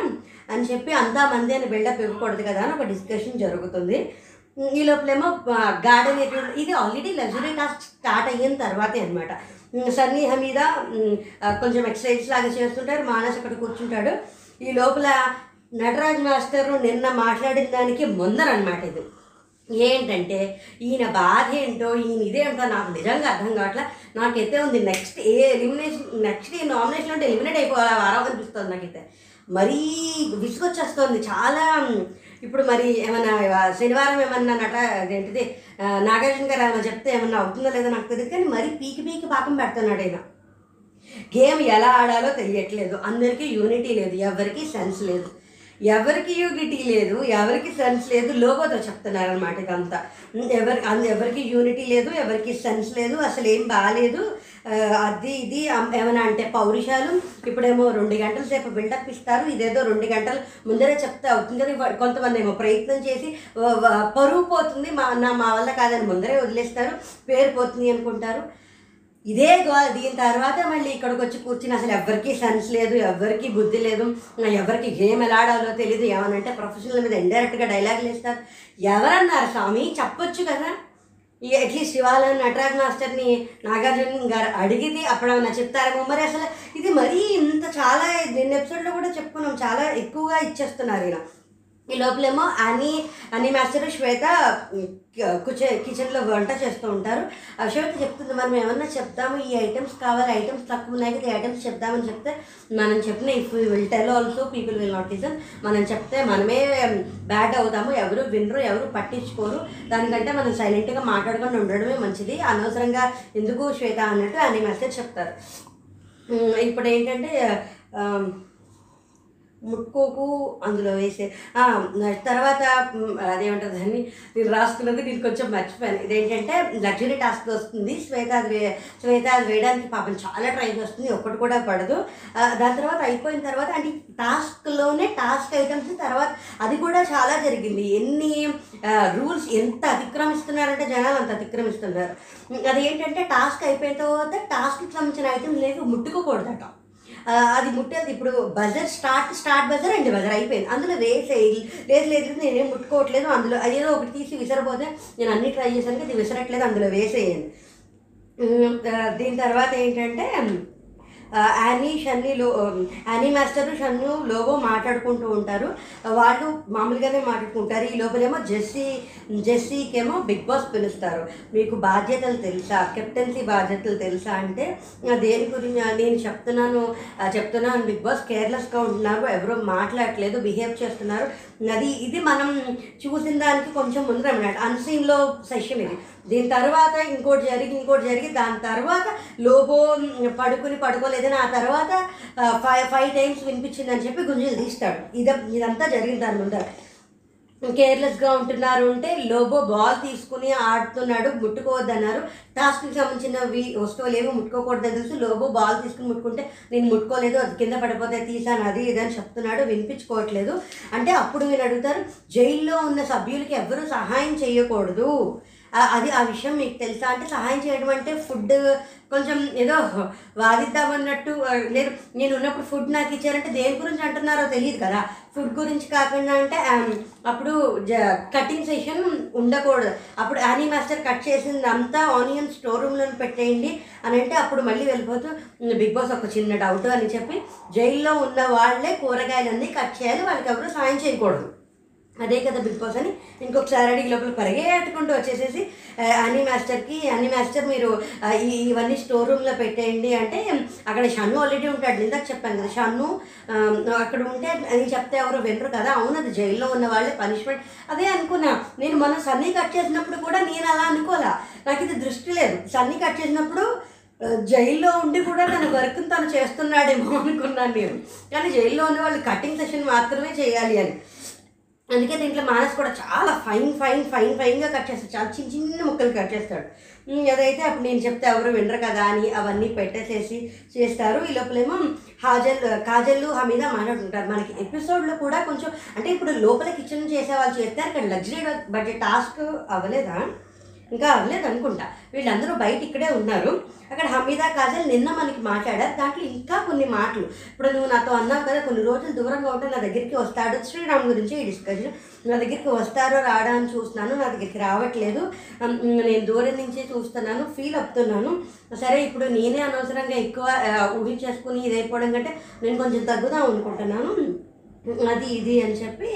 అని చెప్పి అంతా మంది అని బిల్డప్ ఇవ్వకూడదు కదా అని ఒక డిస్కషన్ జరుగుతుంది. ఈ లోపలేమో గార్డెన్ ఇది ఆల్రెడీ లగ్జరీ కాస్ట్ స్టార్ట్ అయిన తర్వాతే అనమాట సన్నిహ మీద కొంచెం ఎక్సర్సైజ్ లాగా చేస్తుంటారు మానస్ అక్కడ కూర్చుంటాడు. ఈ లోపల నటరాజ్ మాస్టర్ నిన్న మాట్లాడిన దానికి ముందరనమాట ఇది. ఏంటంటే ఈయన బాధ ఏంటో ఈయన ఇదేంటో నాకు నిజంగా అర్థం కావట్లే. నాకైతే ఉంది నెక్స్ట్ ఏ ఎలిమినేషన్ నెక్స్ట్ ఈ నామినేషన్ అంటే ఎలిమినేట్ అయిపోవాలి వారం అనిపిస్తుంది నాకైతే. మరీ విసుగొచ్చేస్తుంది. చాలా ఇప్పుడు మరి ఏమన్నా శనివారం ఏమన్నా నట ఏంటిది నాగార్జున గారు ఏమైనా చెప్తే ఏమన్నా అవుతుందో లేదో నాకు తెలియదు కానీ మరీ పీకి పీకి పాపం పెడుతున్నాడు ఆయన. గేమ్ ఎలా ఆడాలో తెలియట్లేదు. అందరికీ యూనిటీ లేదు. ఎవరికీ సెన్స్ లేదు. ఎవరికి యూనిటీ లేదు ఎవరికి సెన్స్ లేదు లోగోతో చెప్తున్నారు అనమాట ఇదంతా. ఎవరి అంద- ఎవరికి యూనిటీ లేదు ఎవరికి సెన్స్ లేదు అసలు ఏం బాగాలేదు అది ఇది ఏమైనా అంటే పౌరుషాలు ఇప్పుడేమో రెండు గంటల సేపు బిల్డప్ ఇస్తారు ఇదేదో రెండు గంటలు ముందరే చెప్తే అవుతుంది కదా కొంతమంది ఏమో ప్రయత్నం చేసి పరువు పోతుంది మా నా మా వల్ల కాదని ముందరే వదిలేస్తారు పేరు పోతుంది అనుకుంటారు. ఇదే గోల్. దీని తర్వాత మళ్ళీ ఇక్కడికి వచ్చి కూర్చుని అసలు ఎవరికి సెన్స్ లేదు ఎవరికి బుద్ధి లేదు ఎవరికి గేమ్ ఎలా ఆడాలో తెలియదు ఏమనంటే ప్రొఫెషనల్ మీద ఇండైరెక్ట్గా డైలాగులు వేస్తారు ఎవరన్నారు? స్వామి చెప్పొచ్చు కదా. ఈ అట్లీస్ట్ శివాలయం నటరాజ్ మాస్టర్ని నాగార్జున గారు అడిగితే అప్పుడేమన్నా చెప్తారేమో. మరి అసలు ఇది మరీ ఇంత చాలా నిన్న ఎపిసోడ్లో కూడా చెప్పుకున్నాం. చాలా ఎక్కువగా ఇచ్చేస్తున్నారు ఇలా ఈ లోపలేమో అని అని మాస్టర్ శ్వేత కిచెన్ కిచెన్లో వంట చేస్తూ ఉంటారు. ఆ శ్వేత చెప్తుంది మనం ఏమన్నా చెప్తాము ఈ ఐటమ్స్ కావాలి ఐటమ్స్ తక్కువ ఉన్నాయి కదా ఈ ఐటమ్స్ చెప్తామని చెప్తే మనం చెప్పిన if will tell also people will not listen మనం చెప్తే మనమే బ్యాడ్ అవుతాము ఎవరు వినరు ఎవరు పట్టించుకోరు. దానికంటే మనం సైలెంట్గా మాట్లాడుకొని ఉండడమే మంచిది. అనవసరంగా ఎందుకు శ్వేత అన్నట్టు అని మెసేజ్ చెప్తారు. ఇప్పుడు ఏంటంటే ముట్టుకోకు. అందులో వేసే తర్వాత అదేమంటుంది అని నేను రాసుకున్నది నేను కొంచెం మర్చిపోయాను. ఇదేంటంటే లగ్జరీ టాస్క్ వస్తుంది. శ్వేత అది వే శ్వేత అది వేయడానికి పాపం చాలా ట్రై చేస్తుంది ఒక్కటి కూడా పడదు. దాని తర్వాత అయిపోయిన తర్వాత అంటే టాస్క్లోనే టాస్క్ ఐటమ్స్ తర్వాత అది కూడా చాలా జరిగింది. ఎన్ని రూల్స్ ఎంత అతిక్రమిస్తున్నారంటే జనాలు అంత అతిక్రమిస్తున్నారు. అది ఏంటంటే టాస్క్ అయిపోయిన తర్వాత టాస్క్కి సంబంధించిన ఐటమ్స్ లేవు. ముట్టుకోకూడదట. అది ముట్టేది ఇప్పుడు బజర్ స్టార్ట్ స్టార్ట్ బజర్ అండి బజర్ అయిపోయింది. అందులో వేసే లేదు లేదు నేనేం ముట్టుకోవట్లేదు. అందులో అదేదో ఒకటి తీసి విసరపోతే నేను అన్ని ట్రై చేశాను ఇది విసరట్లేదు. అందులో వేసేయండి దీని తర్వాత ఏంటంటే యానీ షన్నీ లో యానీ మాస్టర్ షన్ను లోబో మాట్లాడుకుంటూ ఉంటారు. వాళ్ళు మామూలుగానే మాట్లాడుకుంటారు. ఈ లోపలేమో జెస్సీ జెస్సీకేమో బిగ్ బాస్ పిలుస్తారు. మీకు బాధ్యతలు తెలుసా? కెప్టెన్సీ బాధ్యతలు తెలుసా అంటే దేని గురించి నేను చెప్తున్నాను చెప్తున్నాను. బిగ్ బాస్ కేర్లెస్గా ఉంటున్నారు. ఎవరో మాట్లాడట్లేదు బిహేవ్ చేస్తున్నారు. అది ఇది మనం చూసిన దానికి కొంచెం ముందర అన్నమాట అన్సీన్లో సెషన్ ఇది. దీని తర్వాత ఇంకోటి జరిగి ఇంకోటి జరిగి దాని తర్వాత లోబో పడుకుని ఏదైనా ఆ తర్వాత ఫైవ్ ఫైవ్ టైమ్స్ వినిపించిందని చెప్పి గుంజులు తీస్తాడు. ఇద ఇదంతా జరిగింది దాని ముందర. కేర్లెస్గా ఉంటున్నారు అంటే లోబో బాల్ తీసుకుని ఆడుతున్నాడు ముట్టుకోవద్దన్నారు. టాస్క్కి సంబంధించినవి వస్తువులు ఏమో ముట్టుకోకూడదని తెలుసు. లోబో బాల్ తీసుకుని ముట్టుకుంటే నేను ముట్టుకోలేదు అది కింద పడిపోతే తీసాను అది ఇదని చెప్తున్నాడు. వినిపించుకోవట్లేదు. అంటే అప్పుడు మీరు అడుగుతారు జైల్లో ఉన్న సభ్యులకి ఎవరు సహాయం చేయకూడదు. అది ఆ విషయం మీకు తెలుసా? అంటే సహాయం చేయడం అంటే ఫుడ్ కొంచెం ఏదో వాదిద్దామన్నట్టు లేదు నేను ఉన్నప్పుడు ఫుడ్ నాకు ఇచ్చారంటే దేని గురించి అంటున్నారో తెలియదు కదా. ఫుడ్ గురించి కాకుండా అంటే అప్పుడు జ కటింగ్ సెషన్ ఉండకూడదు. అప్పుడు యానీ మాస్టర్ కట్ చేసింది అంతా ఆనియన్ స్టోర్ రూమ్లో పెట్టేయండి అని అంటే అప్పుడు మళ్ళీ వెళ్ళిపోతూ బిగ్ బాస్ ఒక చిన్న డౌట్ అని చెప్పి జైల్లో ఉన్న వాళ్ళే కూరగాయలన్నీ కట్ చేయాలి వాళ్ళకి ఎవరు సాయం చేయకూడదు. అదే కదా బిగ్ బాస్ అని ఇంకొకసారి అడిగి లోపల పరిగెట్టుకుంటూ వచ్చేసేసి ఆ, అనీ మాస్టర్కి అనీ మాస్టర్ మీరు ఈ ఇవన్నీ స్టోర్ రూమ్లో పెట్టేయండి. అంటే అక్కడ షన్ను ఆల్రెడీ ఉంటాడు ఇందాక చెప్పాను కదా షన్ను అక్కడ ఉంటే అని చెప్తే ఎవరు వినరు కదా అవును అది జైల్లో ఉన్న వాళ్ళే పనిష్మెంట్. అదే అనుకున్నా నేను మొన్న సన్నీ కట్ చేసినప్పుడు కూడా నేను అలా అనుకోలే. నాకు ఇది దృష్టి లేదు. సన్నీ కట్ చేసినప్పుడు జైల్లో ఉండి కూడా తన వర్క్ని తను చేస్తున్నాడేమో అనుకున్నాను నేను. కానీ జైల్లో ఉన్న వాళ్ళు కటింగ్ సెషన్ మాత్రమే చేయాలి అని. అందుకే దీంట్లో మానస్ కూడా చాలా ఫైన్ ఫైన్ ఫైన్ ఫైన్గా కట్ చేస్తాడు. చాలా చిన్న చిన్న ముక్కలు కట్ చేస్తాడు. ఉమ్, అదైతే అప్పుడు నేను చెప్తే ఎవరు వినరు కదా అని అవన్నీ పెట్టేసేసి చేస్తారు. ఈ లోపలేమో హాజల్ కాజల్ హమీద మాట్లాడుతుంటారు మనకి ఎపిసోడ్లో కూడా కొంచెం అంటే ఇప్పుడు లోపల కిచెన్ చేసే వాళ్ళు చేస్తారు కానీ లగ్జరీ బడ్జెట్ టాస్క్ అవ్వలేదా? ఇంకా అవ్వలేదు అనుకుంటా. వీళ్ళందరూ బయట ఇక్కడే ఉన్నారు. అక్కడ హమీదా కాజల్ నిన్న మనకి మాట్లాడారు. దాంట్లో ఇంకా కొన్ని మాటలు. ఇప్పుడు నువ్వు నాతో అన్నావు కదా కొన్ని రోజులు దూరంగా ఉంటే నా దగ్గరికి వస్తాడు. శ్రీరామ్ గురించి ఈ డిస్కషన్ నా దగ్గరికి వస్తారో రాడా అని చూస్తున్నాను. నా దగ్గరికి రావట్లేదు. నేను దూరం నుంచే చూస్తున్నాను ఫీల్ అవుతున్నాను. సరే ఇప్పుడు నేనే అనవసరంగా ఎక్కువ ఊహించేసుకుని ఇది అయిపోవడం కంటే నేను కొంచెం తగ్గుదాం అనుకుంటున్నాను. అది ఇది అని చెప్పి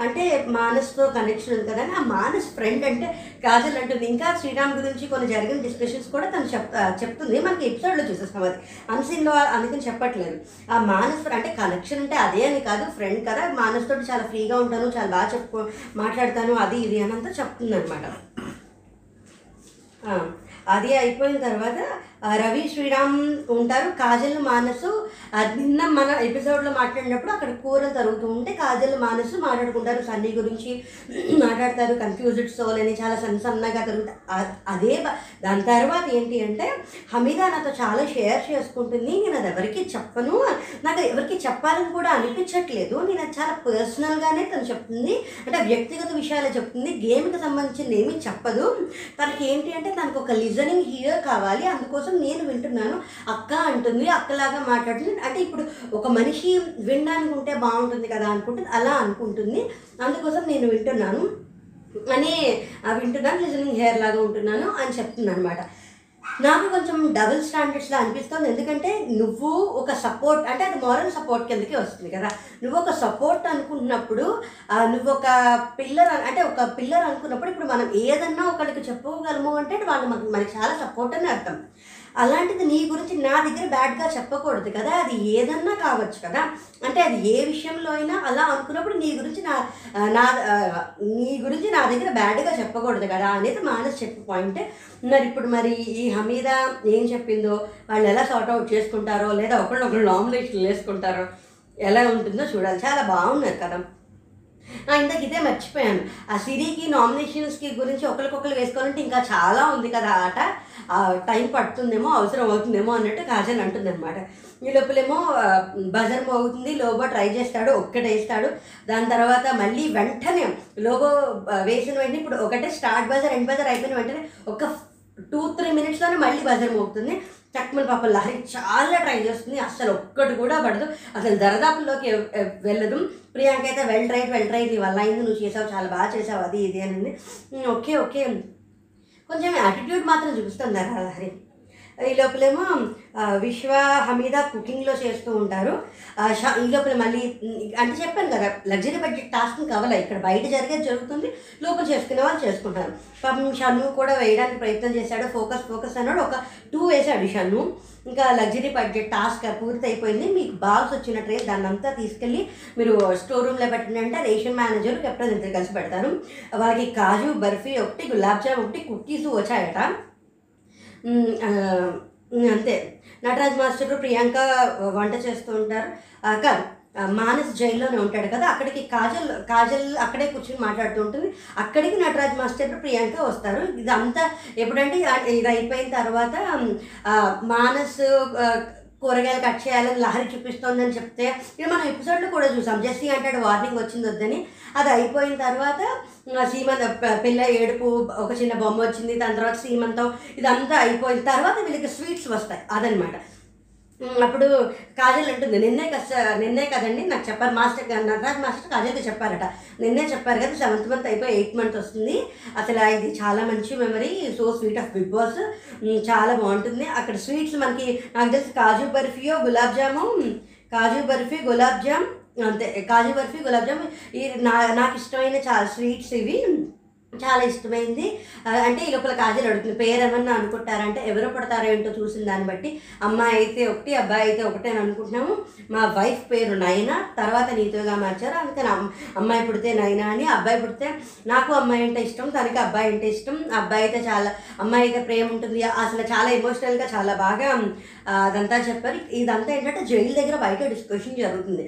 అంటే మానస్తో కనెక్షన్ ఉంది కదా ఆ మానస్ ఫ్రెండ్ అంటే కాజల్ అంటుంది. ఇంకా శ్రీరామ్ గురించి కొన్ని జరిగిన డిస్కషన్స్ కూడా తను చెప్ చెప్తుంది. మనకి ఎపిసోడ్లో చూసేస్తాం అది. అన్సీన్లో అందుకని చెప్పట్లేదు. ఆ మానస్ అంటే కనెక్షన్ అంటే అదే అని కాదు. ఫ్రెండ్ కదా. మానస్ తోటి చాలా ఫ్రీగా ఉంటాను చాలా బాగా చెప్పుకో మాట్లాడతాను అది ఇది అని అంతా చెప్తుంది అనమాట అది అయిపోయిన తర్వాత రవి శ్రీరామ్ ఉంటారు. కాజల్ మానసు నిన్న మన ఎపిసోడ్లో మాట్లాడినప్పుడు అక్కడ కూరలు తరుగుతూ ఉంటే కాజల్ మానసు మాట్లాడుకుంటారు. సన్నీ గురించి మాట్లాడతారు. కన్ఫ్యూజ్డ్ సోల్ అని చాలా సన్న సన్నగా తరుగుతారు అదే దాని తర్వాత ఏంటి అంటే హమీదా నాతో చాలా షేర్ చేసుకుంటుంది. నేను అది ఎవరికి చెప్పను. నాకు ఎవరికి చెప్పాలని కూడా అనిపించట్లేదు. నేను అది చాలా పర్సనల్గానే తను చెప్తుంది. అంటే వ్యక్తిగత విషయాలు చెప్తుంది. గేమ్కి సంబంధించింది ఏమీ చెప్పదు. తనకి ఏంటి అంటే తనకు ఒక లిజనింగ్ హియర్ కావాలి. అందుకోసం నేను వింటున్నాను. అక్క అంటుంది అక్కలాగా మాట్లాడుతుంది. అంటే ఇప్పుడు ఒక మనిషి వినడానికి ఉంటే బాగుంటుంది కదా అనుకుంటుంది అలా అనుకుంటుంది. అందుకోసం నేను వింటున్నాను. అని వింటున్నాను లిజనింగ్ హెయిర్ లాగా ఉంటున్నాను అని చెప్తున్నాను అనమాట నాకు కొంచెం డబుల్ స్టాండర్డ్స్లో అనిపిస్తుంది. ఎందుకంటే నువ్వు ఒక సపోర్ట్ అంటే అది మారల్ సపోర్ట్ కిందకి వస్తుంది కదా. నువ్వు ఒక సపోర్ట్ అనుకుంటున్నప్పుడు నువ్వు ఒక పిల్లర్ అంటే ఒక పిల్లర్ అనుకున్నప్పుడు ఇప్పుడు మనం ఏదన్నా ఒకరికి చెప్పగలము అంటే వాళ్ళు మనకి చాలా సపోర్ట్ అని అర్థం. అలాంటిది నీ గురించి నా దగ్గర బ్యాడ్గా చెప్పకూడదు కదా. అది ఏదన్నా కావచ్చు కదా. అంటే అది ఏ విషయంలో అయినా అలా అనుకున్నప్పుడు నీ గురించి నా నా నీ గురించి నా దగ్గర బ్యాడ్గా చెప్పకూడదు కదా అనేది మానస్ చెప్పే పాయింట్ మరి ఇప్పుడు మరి ఈ హమీద ఏం చెప్పిందో వాళ్ళు ఎలా సార్ట్ అవుట్ చేసుకుంటారో లేదా ఒకళ్ళొకళ్ళు నామినేషన్లు వేసుకుంటారో ఎలా ఉంటుందో చూడాలి. చాలా బాగున్నారు కదా. ఇందాక ఇదే మర్చిపోయాను. ఆ సిరీకి నామినేషన్స్కి గురించి ఒకరికొకరు వేసుకోవాలంటే ఇంకా చాలా ఉంది కదా ఆట. టైం పడుతుందేమో అవసరం అవుతుందేమో అన్నట్టు కాజన్ అంటుంది అనమాట ఈ లోపలేమో బజర్ మోగుతుంది లోబో ట్రై చేస్తాడు ఒక్కటే వేస్తాడు. దాని తర్వాత మళ్ళీ వెంటనే లోగో వేసిన వెంటనే ఇప్పుడు ఒకటే స్టార్ట్ బజర్ ఎండ్ బజర్ అయిపోయిన వెంటనే ఒక టూ త్రీ మినిట్స్లోనే మళ్ళీ బజర్ మోగుతుంది. చక్మల పాప లహరి చాలా ట్రై చేస్తుంది. అసలు ఒక్కటి కూడా పడదు. అసలు దరదాపుల్లోకి వెళ్ళదు. ప్రియాంక అయితే వెల్ రైట్ వెల్ రైట్ నీ వల్ల అయింది నువ్వు చేసావు చాలా బాగా చేసావు అది ఇది అని ఓకే ఓకే. కొంచెం యాటిట్యూడ్ మాత్రం చూపిస్తుంది లహరి. ఈ లోపలేమో విశ్వ హమీద కుకింగ్లో చేస్తూ ఉంటారు. ఈ లోపల మళ్ళీ అంటే చెప్పాను కదా లగ్జరీ బడ్జెట్ టాస్క్ కావాలా? ఇక్కడ బయట జరిగేది జరుగుతుంది లోపల చేసుకునే వాళ్ళు చేసుకుంటారు. పాపం షన్ను కూడా వేయడానికి ప్రయత్నం చేశాడు ఫోకస్ ఫోకస్ అన్నాడు. ఒక టూ వేసాడు షన్ను. ఇంకా లగ్జరీ బడ్జెట్ టాస్క్ పూర్తి అయిపోయింది మీకు బాల్స్ వచ్చిన ట్రే దాన్ని అంతా తీసుకెళ్ళి మీరు స్టోర్ రూమ్లో పెట్టినంటే అంటే రేషన్ మేనేజర్ కెప్టెన్ ఇద్దరు కలిసి పెడతారు. వాళ్ళకి కాజు బర్ఫీ ఒకటి గులాబ్ జామ్ ఒకటి కుకీస్ వచ్చాయట. అంతే. నటరాజ్ మాస్టర్ ప్రియాంక వంట చేస్తూ ఉంటారు. కాదు మానస్ జైల్లోనే ఉంటాడు కదా అక్కడికి కాజల్ కాజల్ అక్కడే కూర్చొని మాట్లాడుతూ ఉంటుంది. అక్కడికి నటరాజ్ మాస్టర్ ప్రియాంక వస్తారు. ఇదంతా ఎప్పుడంటే ఇది అయిపోయిన తర్వాత మానస్ కూరగాయలు కట్ చేయాలని లహరి చూపిస్తోందని చెప్తే ఇది మనం ఎపిసోడ్లో కూడా చూసాం. జెస్సీ అంటాడు వార్నింగ్ వచ్చింది వద్దని అది అయిపోయిన తర్వాత సీమంత పిల్ల ఏడుపు ఒక చిన్న బొమ్మ వచ్చింది దాని తర్వాత సీమంతం ఇదంతా అయిపోయిన తర్వాత వీళ్ళకి స్వీట్స్ వస్తాయి అదనమాట. అప్పుడు కాజల్ అంటుంది నిన్నే కష్ట నిన్నే కదండి నాకు చెప్పారు మాస్టర్ గారు నటరాజ్ మాస్టర్ కాజల్కి చెప్పారట. నిన్నే చెప్పారు కదా సెవెంత్ మంత్ అయిపోయి ఎయిత్ మంత్ వస్తుంది. అసలు ఇది చాలా మంచి memory so sweet of Bigg Boss చాలా బాగుంటుంది. అక్కడ స్వీట్స్ మనకి నాకు తెలిసి కాజు బర్ఫీయో గులాబ్ జాము కాజు బర్ఫీ గులాబ్ జామ్ అంతే కాజు బర్ఫీ గులాబ్ జామ్ ఈ నా నాకు ఇష్టమైన చాలా స్వీట్స్ ఇవి. చాలా ఇష్టమైంది. అంటే ఈ లోపల కాజల్ అడుగుతుంది పేరు ఏమన్నా అనుకుంటారంటే ఎవరు పడతారో ఏంటో చూసిన దాన్ని బట్టి అమ్మాయి అయితే ఒకటి అబ్బాయి అయితే ఒకటే అని అనుకుంటున్నాము. మా వైఫ్ పేరు నైనా తర్వాత నీతోగా మార్చారు. అందుకని అమ్మాయి పుడితే నైనా అని అబ్బాయి పుడితే నాకు అమ్మాయి అంటే ఇష్టం తనకి అబ్బాయి అంటే ఇష్టం. అబ్బాయి అయితే చాలా అమ్మాయి అయితే ప్రేమ ఉంటుంది. అసలు చాలా ఎమోషనల్గా చాలా బాగా అదంతా చెప్పారు. ఇదంతా ఏంటంటే జైలు దగ్గర బయట డిస్కషన్ జరుగుతుంది.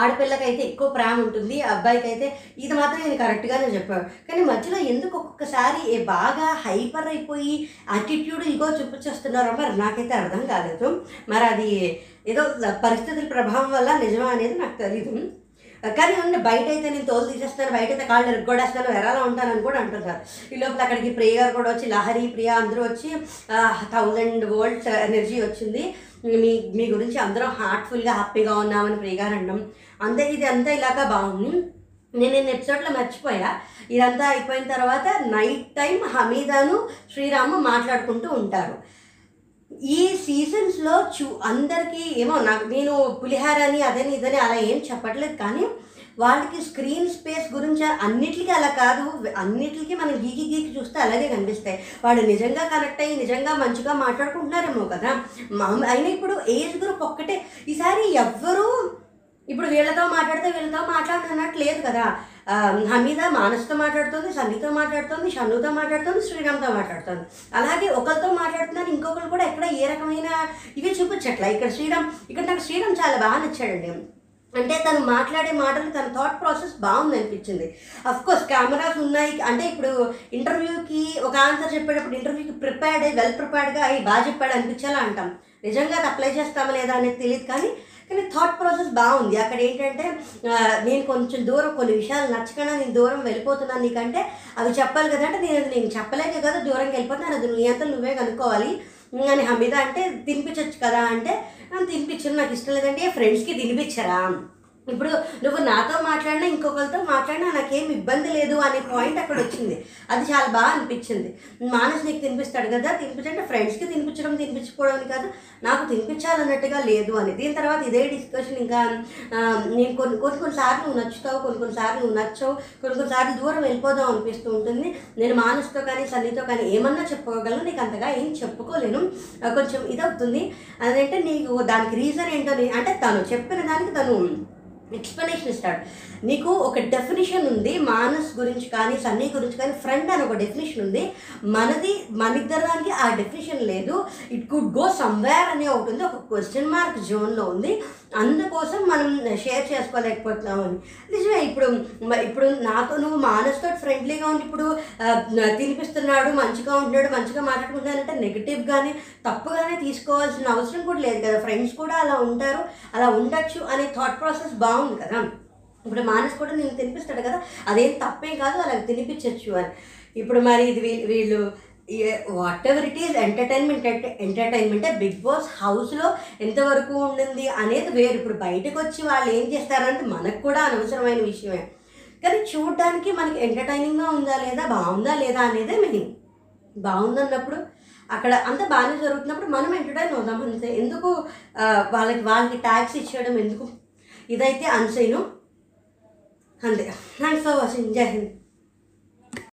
ఆడపిల్లకైతే ఎక్కువ ప్రేమ ఉంటుంది అబ్బాయికి అయితే ఇది మాత్రం నేను కరెక్ట్గానే చెప్పాడు కానీ మధ్యలో ఎందుకు ఒక్కొక్కసారి ఏ బాగా హైపర్ అయిపోయి యాటిట్యూడ్ ఇగో చూపించేస్తున్నారో మరి నాకైతే అర్థం కాలేదు. మరి అది ఏదో పరిస్థితుల ప్రభావం వల్ల నిజమా అనేది నాకు తెలీదు. కానీ ఉన్న బయట అయితే నేను తోలు తీసేస్తాను బయట అయితే కాళ్ళు ఎరుగొడేస్తాను ఎరాలా ఉంటానని కూడా అంటున్నారు. ఈ లోపల అక్కడికి ప్రియ గారు కూడా వచ్చి లహరి ప్రియ అందరూ వచ్చి థౌజండ్ వోల్ట్ ఎనర్జీ వచ్చింది. మీ మీ గురించి అందరం హార్ట్ఫుల్గా హ్యాపీగా ఉన్నామని ప్రియగారు అనడం. అంతే ఇది అంతా ఇలాగా బాగుంది. నేను నేను ఎపిసోడ్లో మర్చిపోయా. ఇదంతా అయిపోయిన తర్వాత నైట్ టైం హమీదాను శ్రీరాము మాట్లాడుకుంటూ ఉంటారు. ఈ సీజన్స్లో చూ అందరికీ ఏమో నాకు నేను పులిహారని అదని ఇదని అలా ఏం చెప్పట్లేదు కానీ వాళ్ళకి స్క్రీన్ స్పేస్ గురించి అన్నిటికీ అలా కాదు. అన్నిటికీ మనం గీకి గీకి చూస్తే అలాగే కనిపిస్తాయి. వాళ్ళు నిజంగా కనెక్ట్ అయ్యి నిజంగా మంచిగా మాట్లాడుకుంటున్నారేమో కదా. మా అయినా ఇప్పుడు ఏజ్ గ్రూప్ ఒక్కటే. ఈసారి ఎవ్వరూ ఇప్పుడు వీళ్ళతో మాట్లాడితే వీళ్ళతో మాట్లాడుతున్నట్టు లేదు కదా. ఆ, హమీద మానస్తో మాట్లాడుతుంది సన్నితో మాట్లాడుతుంది షన్నుతో మాట్లాడుతుంది శ్రీరామ్తో మాట్లాడుతుంది. అలాగే ఒకరితో మాట్లాడుతున్నారు ఇంకొకరు కూడా ఎక్కడ ఏ రకమైన ఇవి చూపించట్లా. ఇక్కడ శ్రీరామ్ ఇక్కడ నాకు శ్రీరామ్ చాలా బాగా నచ్చాడండి. అంటే తను మాట్లాడే మాటలు తన థాట్ ప్రాసెస్ బాగుంది అనిపించింది. అఫ్ కోర్స్ కెమెరాస్ ఉన్నాయి. అంటే ఇప్పుడు ఇంటర్వ్యూకి ఒక ఆన్సర్ చెప్పేటప్పుడు ఇంటర్వ్యూకి ప్రిపేర్డ్ అయ్యి వెల్ ప్రిపేర్డ్గా అయ్యి బాగా చెప్పాడు అనిపించేలా అంటాం. నిజంగా అది అప్లై చేస్తామా లేదా అనేది తెలియదు కానీ కానీ థాట్ ప్రాసెస్ బాగుంది. అక్కడ ఏంటంటే నేను కొంచెం దూరం కొన్ని విషయాలు నచ్చకుండా నేను దూరం వెళ్ళిపోతున్నాను నీకంటే. అవి చెప్పాలి కదా అంటే నేను అది నేను చెప్పలేక కదా దూరంకి వెళ్ళిపోతున్నాను. అది నీ అంతా నువ్వే కనుక్కోవాలి. అని హమీద అంటే తినిపించవచ్చు కదా అంటే తినిపించారు నాకు ఇష్టం లేదంటే ఫ్రెండ్స్కి తినిపించరా? ఇప్పుడు నువ్వు నాతో మాట్లాడినా ఇంకొకరితో మాట్లాడినా నాకేం ఇబ్బంది లేదు అనే పాయింట్ అక్కడ వచ్చింది. అది చాలా బాగా అనిపించింది. మానస్ నీకు తినిపిస్తాడు కదా తినిపించంటే ఫ్రెండ్స్కి తినిపించడం తినిపించుకోవడం కాదు. నాకు తినిపించాలన్నట్టుగా లేదు అని. దీని తర్వాత ఇదే డిస్కషన్ ఇంకా నేను కొన్ని కొన్ని కొన్నిసార్లు నువ్వు నచ్చుతావు కొన్ని కొన్నిసార్లు నువ్వు నచ్చవు. కొన్ని కొన్నిసార్లు దూరం వెళ్ళిపోదాం అనిపిస్తూ ఉంటుంది. నేను మానసుతో కానీ సన్నితో కానీ ఏమన్నా చెప్పుకోగలను. నీకు అంతగా ఏం చెప్పుకోలేను. కొంచెం ఇదవుతుంది. అదంటే నీకు దానికి రీజన్ ఏంటో అంటే తను చెప్పిన దానికి తను ఎక్స్ప్లెనేషన్ ఇస్తాడు. నీకు ఒక డెఫినేషన్ ఉంది మానస్ గురించి కానీ సన్నీ గురించి కానీ ఫ్రెండ్ అని ఒక డెఫినేషన్ ఉంది. మనది మనిద్దరానికి ఆ డెఫినేషన్ లేదు. ఇట్ కుడ్ గో సమ్వేర్ అనే ఒకటి ఉంది. ఒక క్వశ్చన్ మార్క్ జోన్లో ఉంది. అందుకోసం మనం షేర్ చేసుకోలేకపోతున్నామని. నిజమే ఇప్పుడు ఇప్పుడు నాతో నువ్వు మానసుతో ఫ్రెండ్లీగా ఉండి ఇప్పుడు తినిపిస్తున్నాడు మంచిగా ఉంటున్నాడు మంచిగా మాట్లాడుకుంటున్నాడంటే నెగిటివ్గానే తప్పుగానే తీసుకోవాల్సిన అవసరం కూడా లేదు కదా. ఫ్రెండ్స్ కూడా అలా ఉంటారు అలా ఉండొచ్చు అనే థాట్ ప్రాసెస్ బాగుంది కదా. ఇప్పుడు మానస్ కూడా నేను తినిపిస్తాడు కదా అదేం తప్పేం కాదు అలా తినిపించవచ్చు అని. ఇప్పుడు మరి ఇది వీ- వీళ్ళు whatever it is entertainment entertainment Bigg Boss హౌస్లో ఎంతవరకు ఉండింది అనేది వేరు. ఇప్పుడు బయటకు వచ్చి వాళ్ళు ఏం చేస్తారంటే మనకు కూడా అనవసరమైన విషయమే. కానీ చూడడానికి మనకి ఎంటర్టైనింగ్గా ఉందా లేదా బాగుందా లేదా అనేదే మెయిన్ బాగుందన్నప్పుడు అక్కడ అంత బాగానే జరుగుతున్నప్పుడు మనం ఎంటర్టైన్ అవుదాం అంతే. ఎందుకు వాళ్ళకి వాళ్ళకి ట్యాక్స్ ఇచ్చేయడం ఎందుకు? ఇదైతే అన్సైను అంతే. థ్యాంక్స్ ఫర్ వాచింగ్ జై హింద్.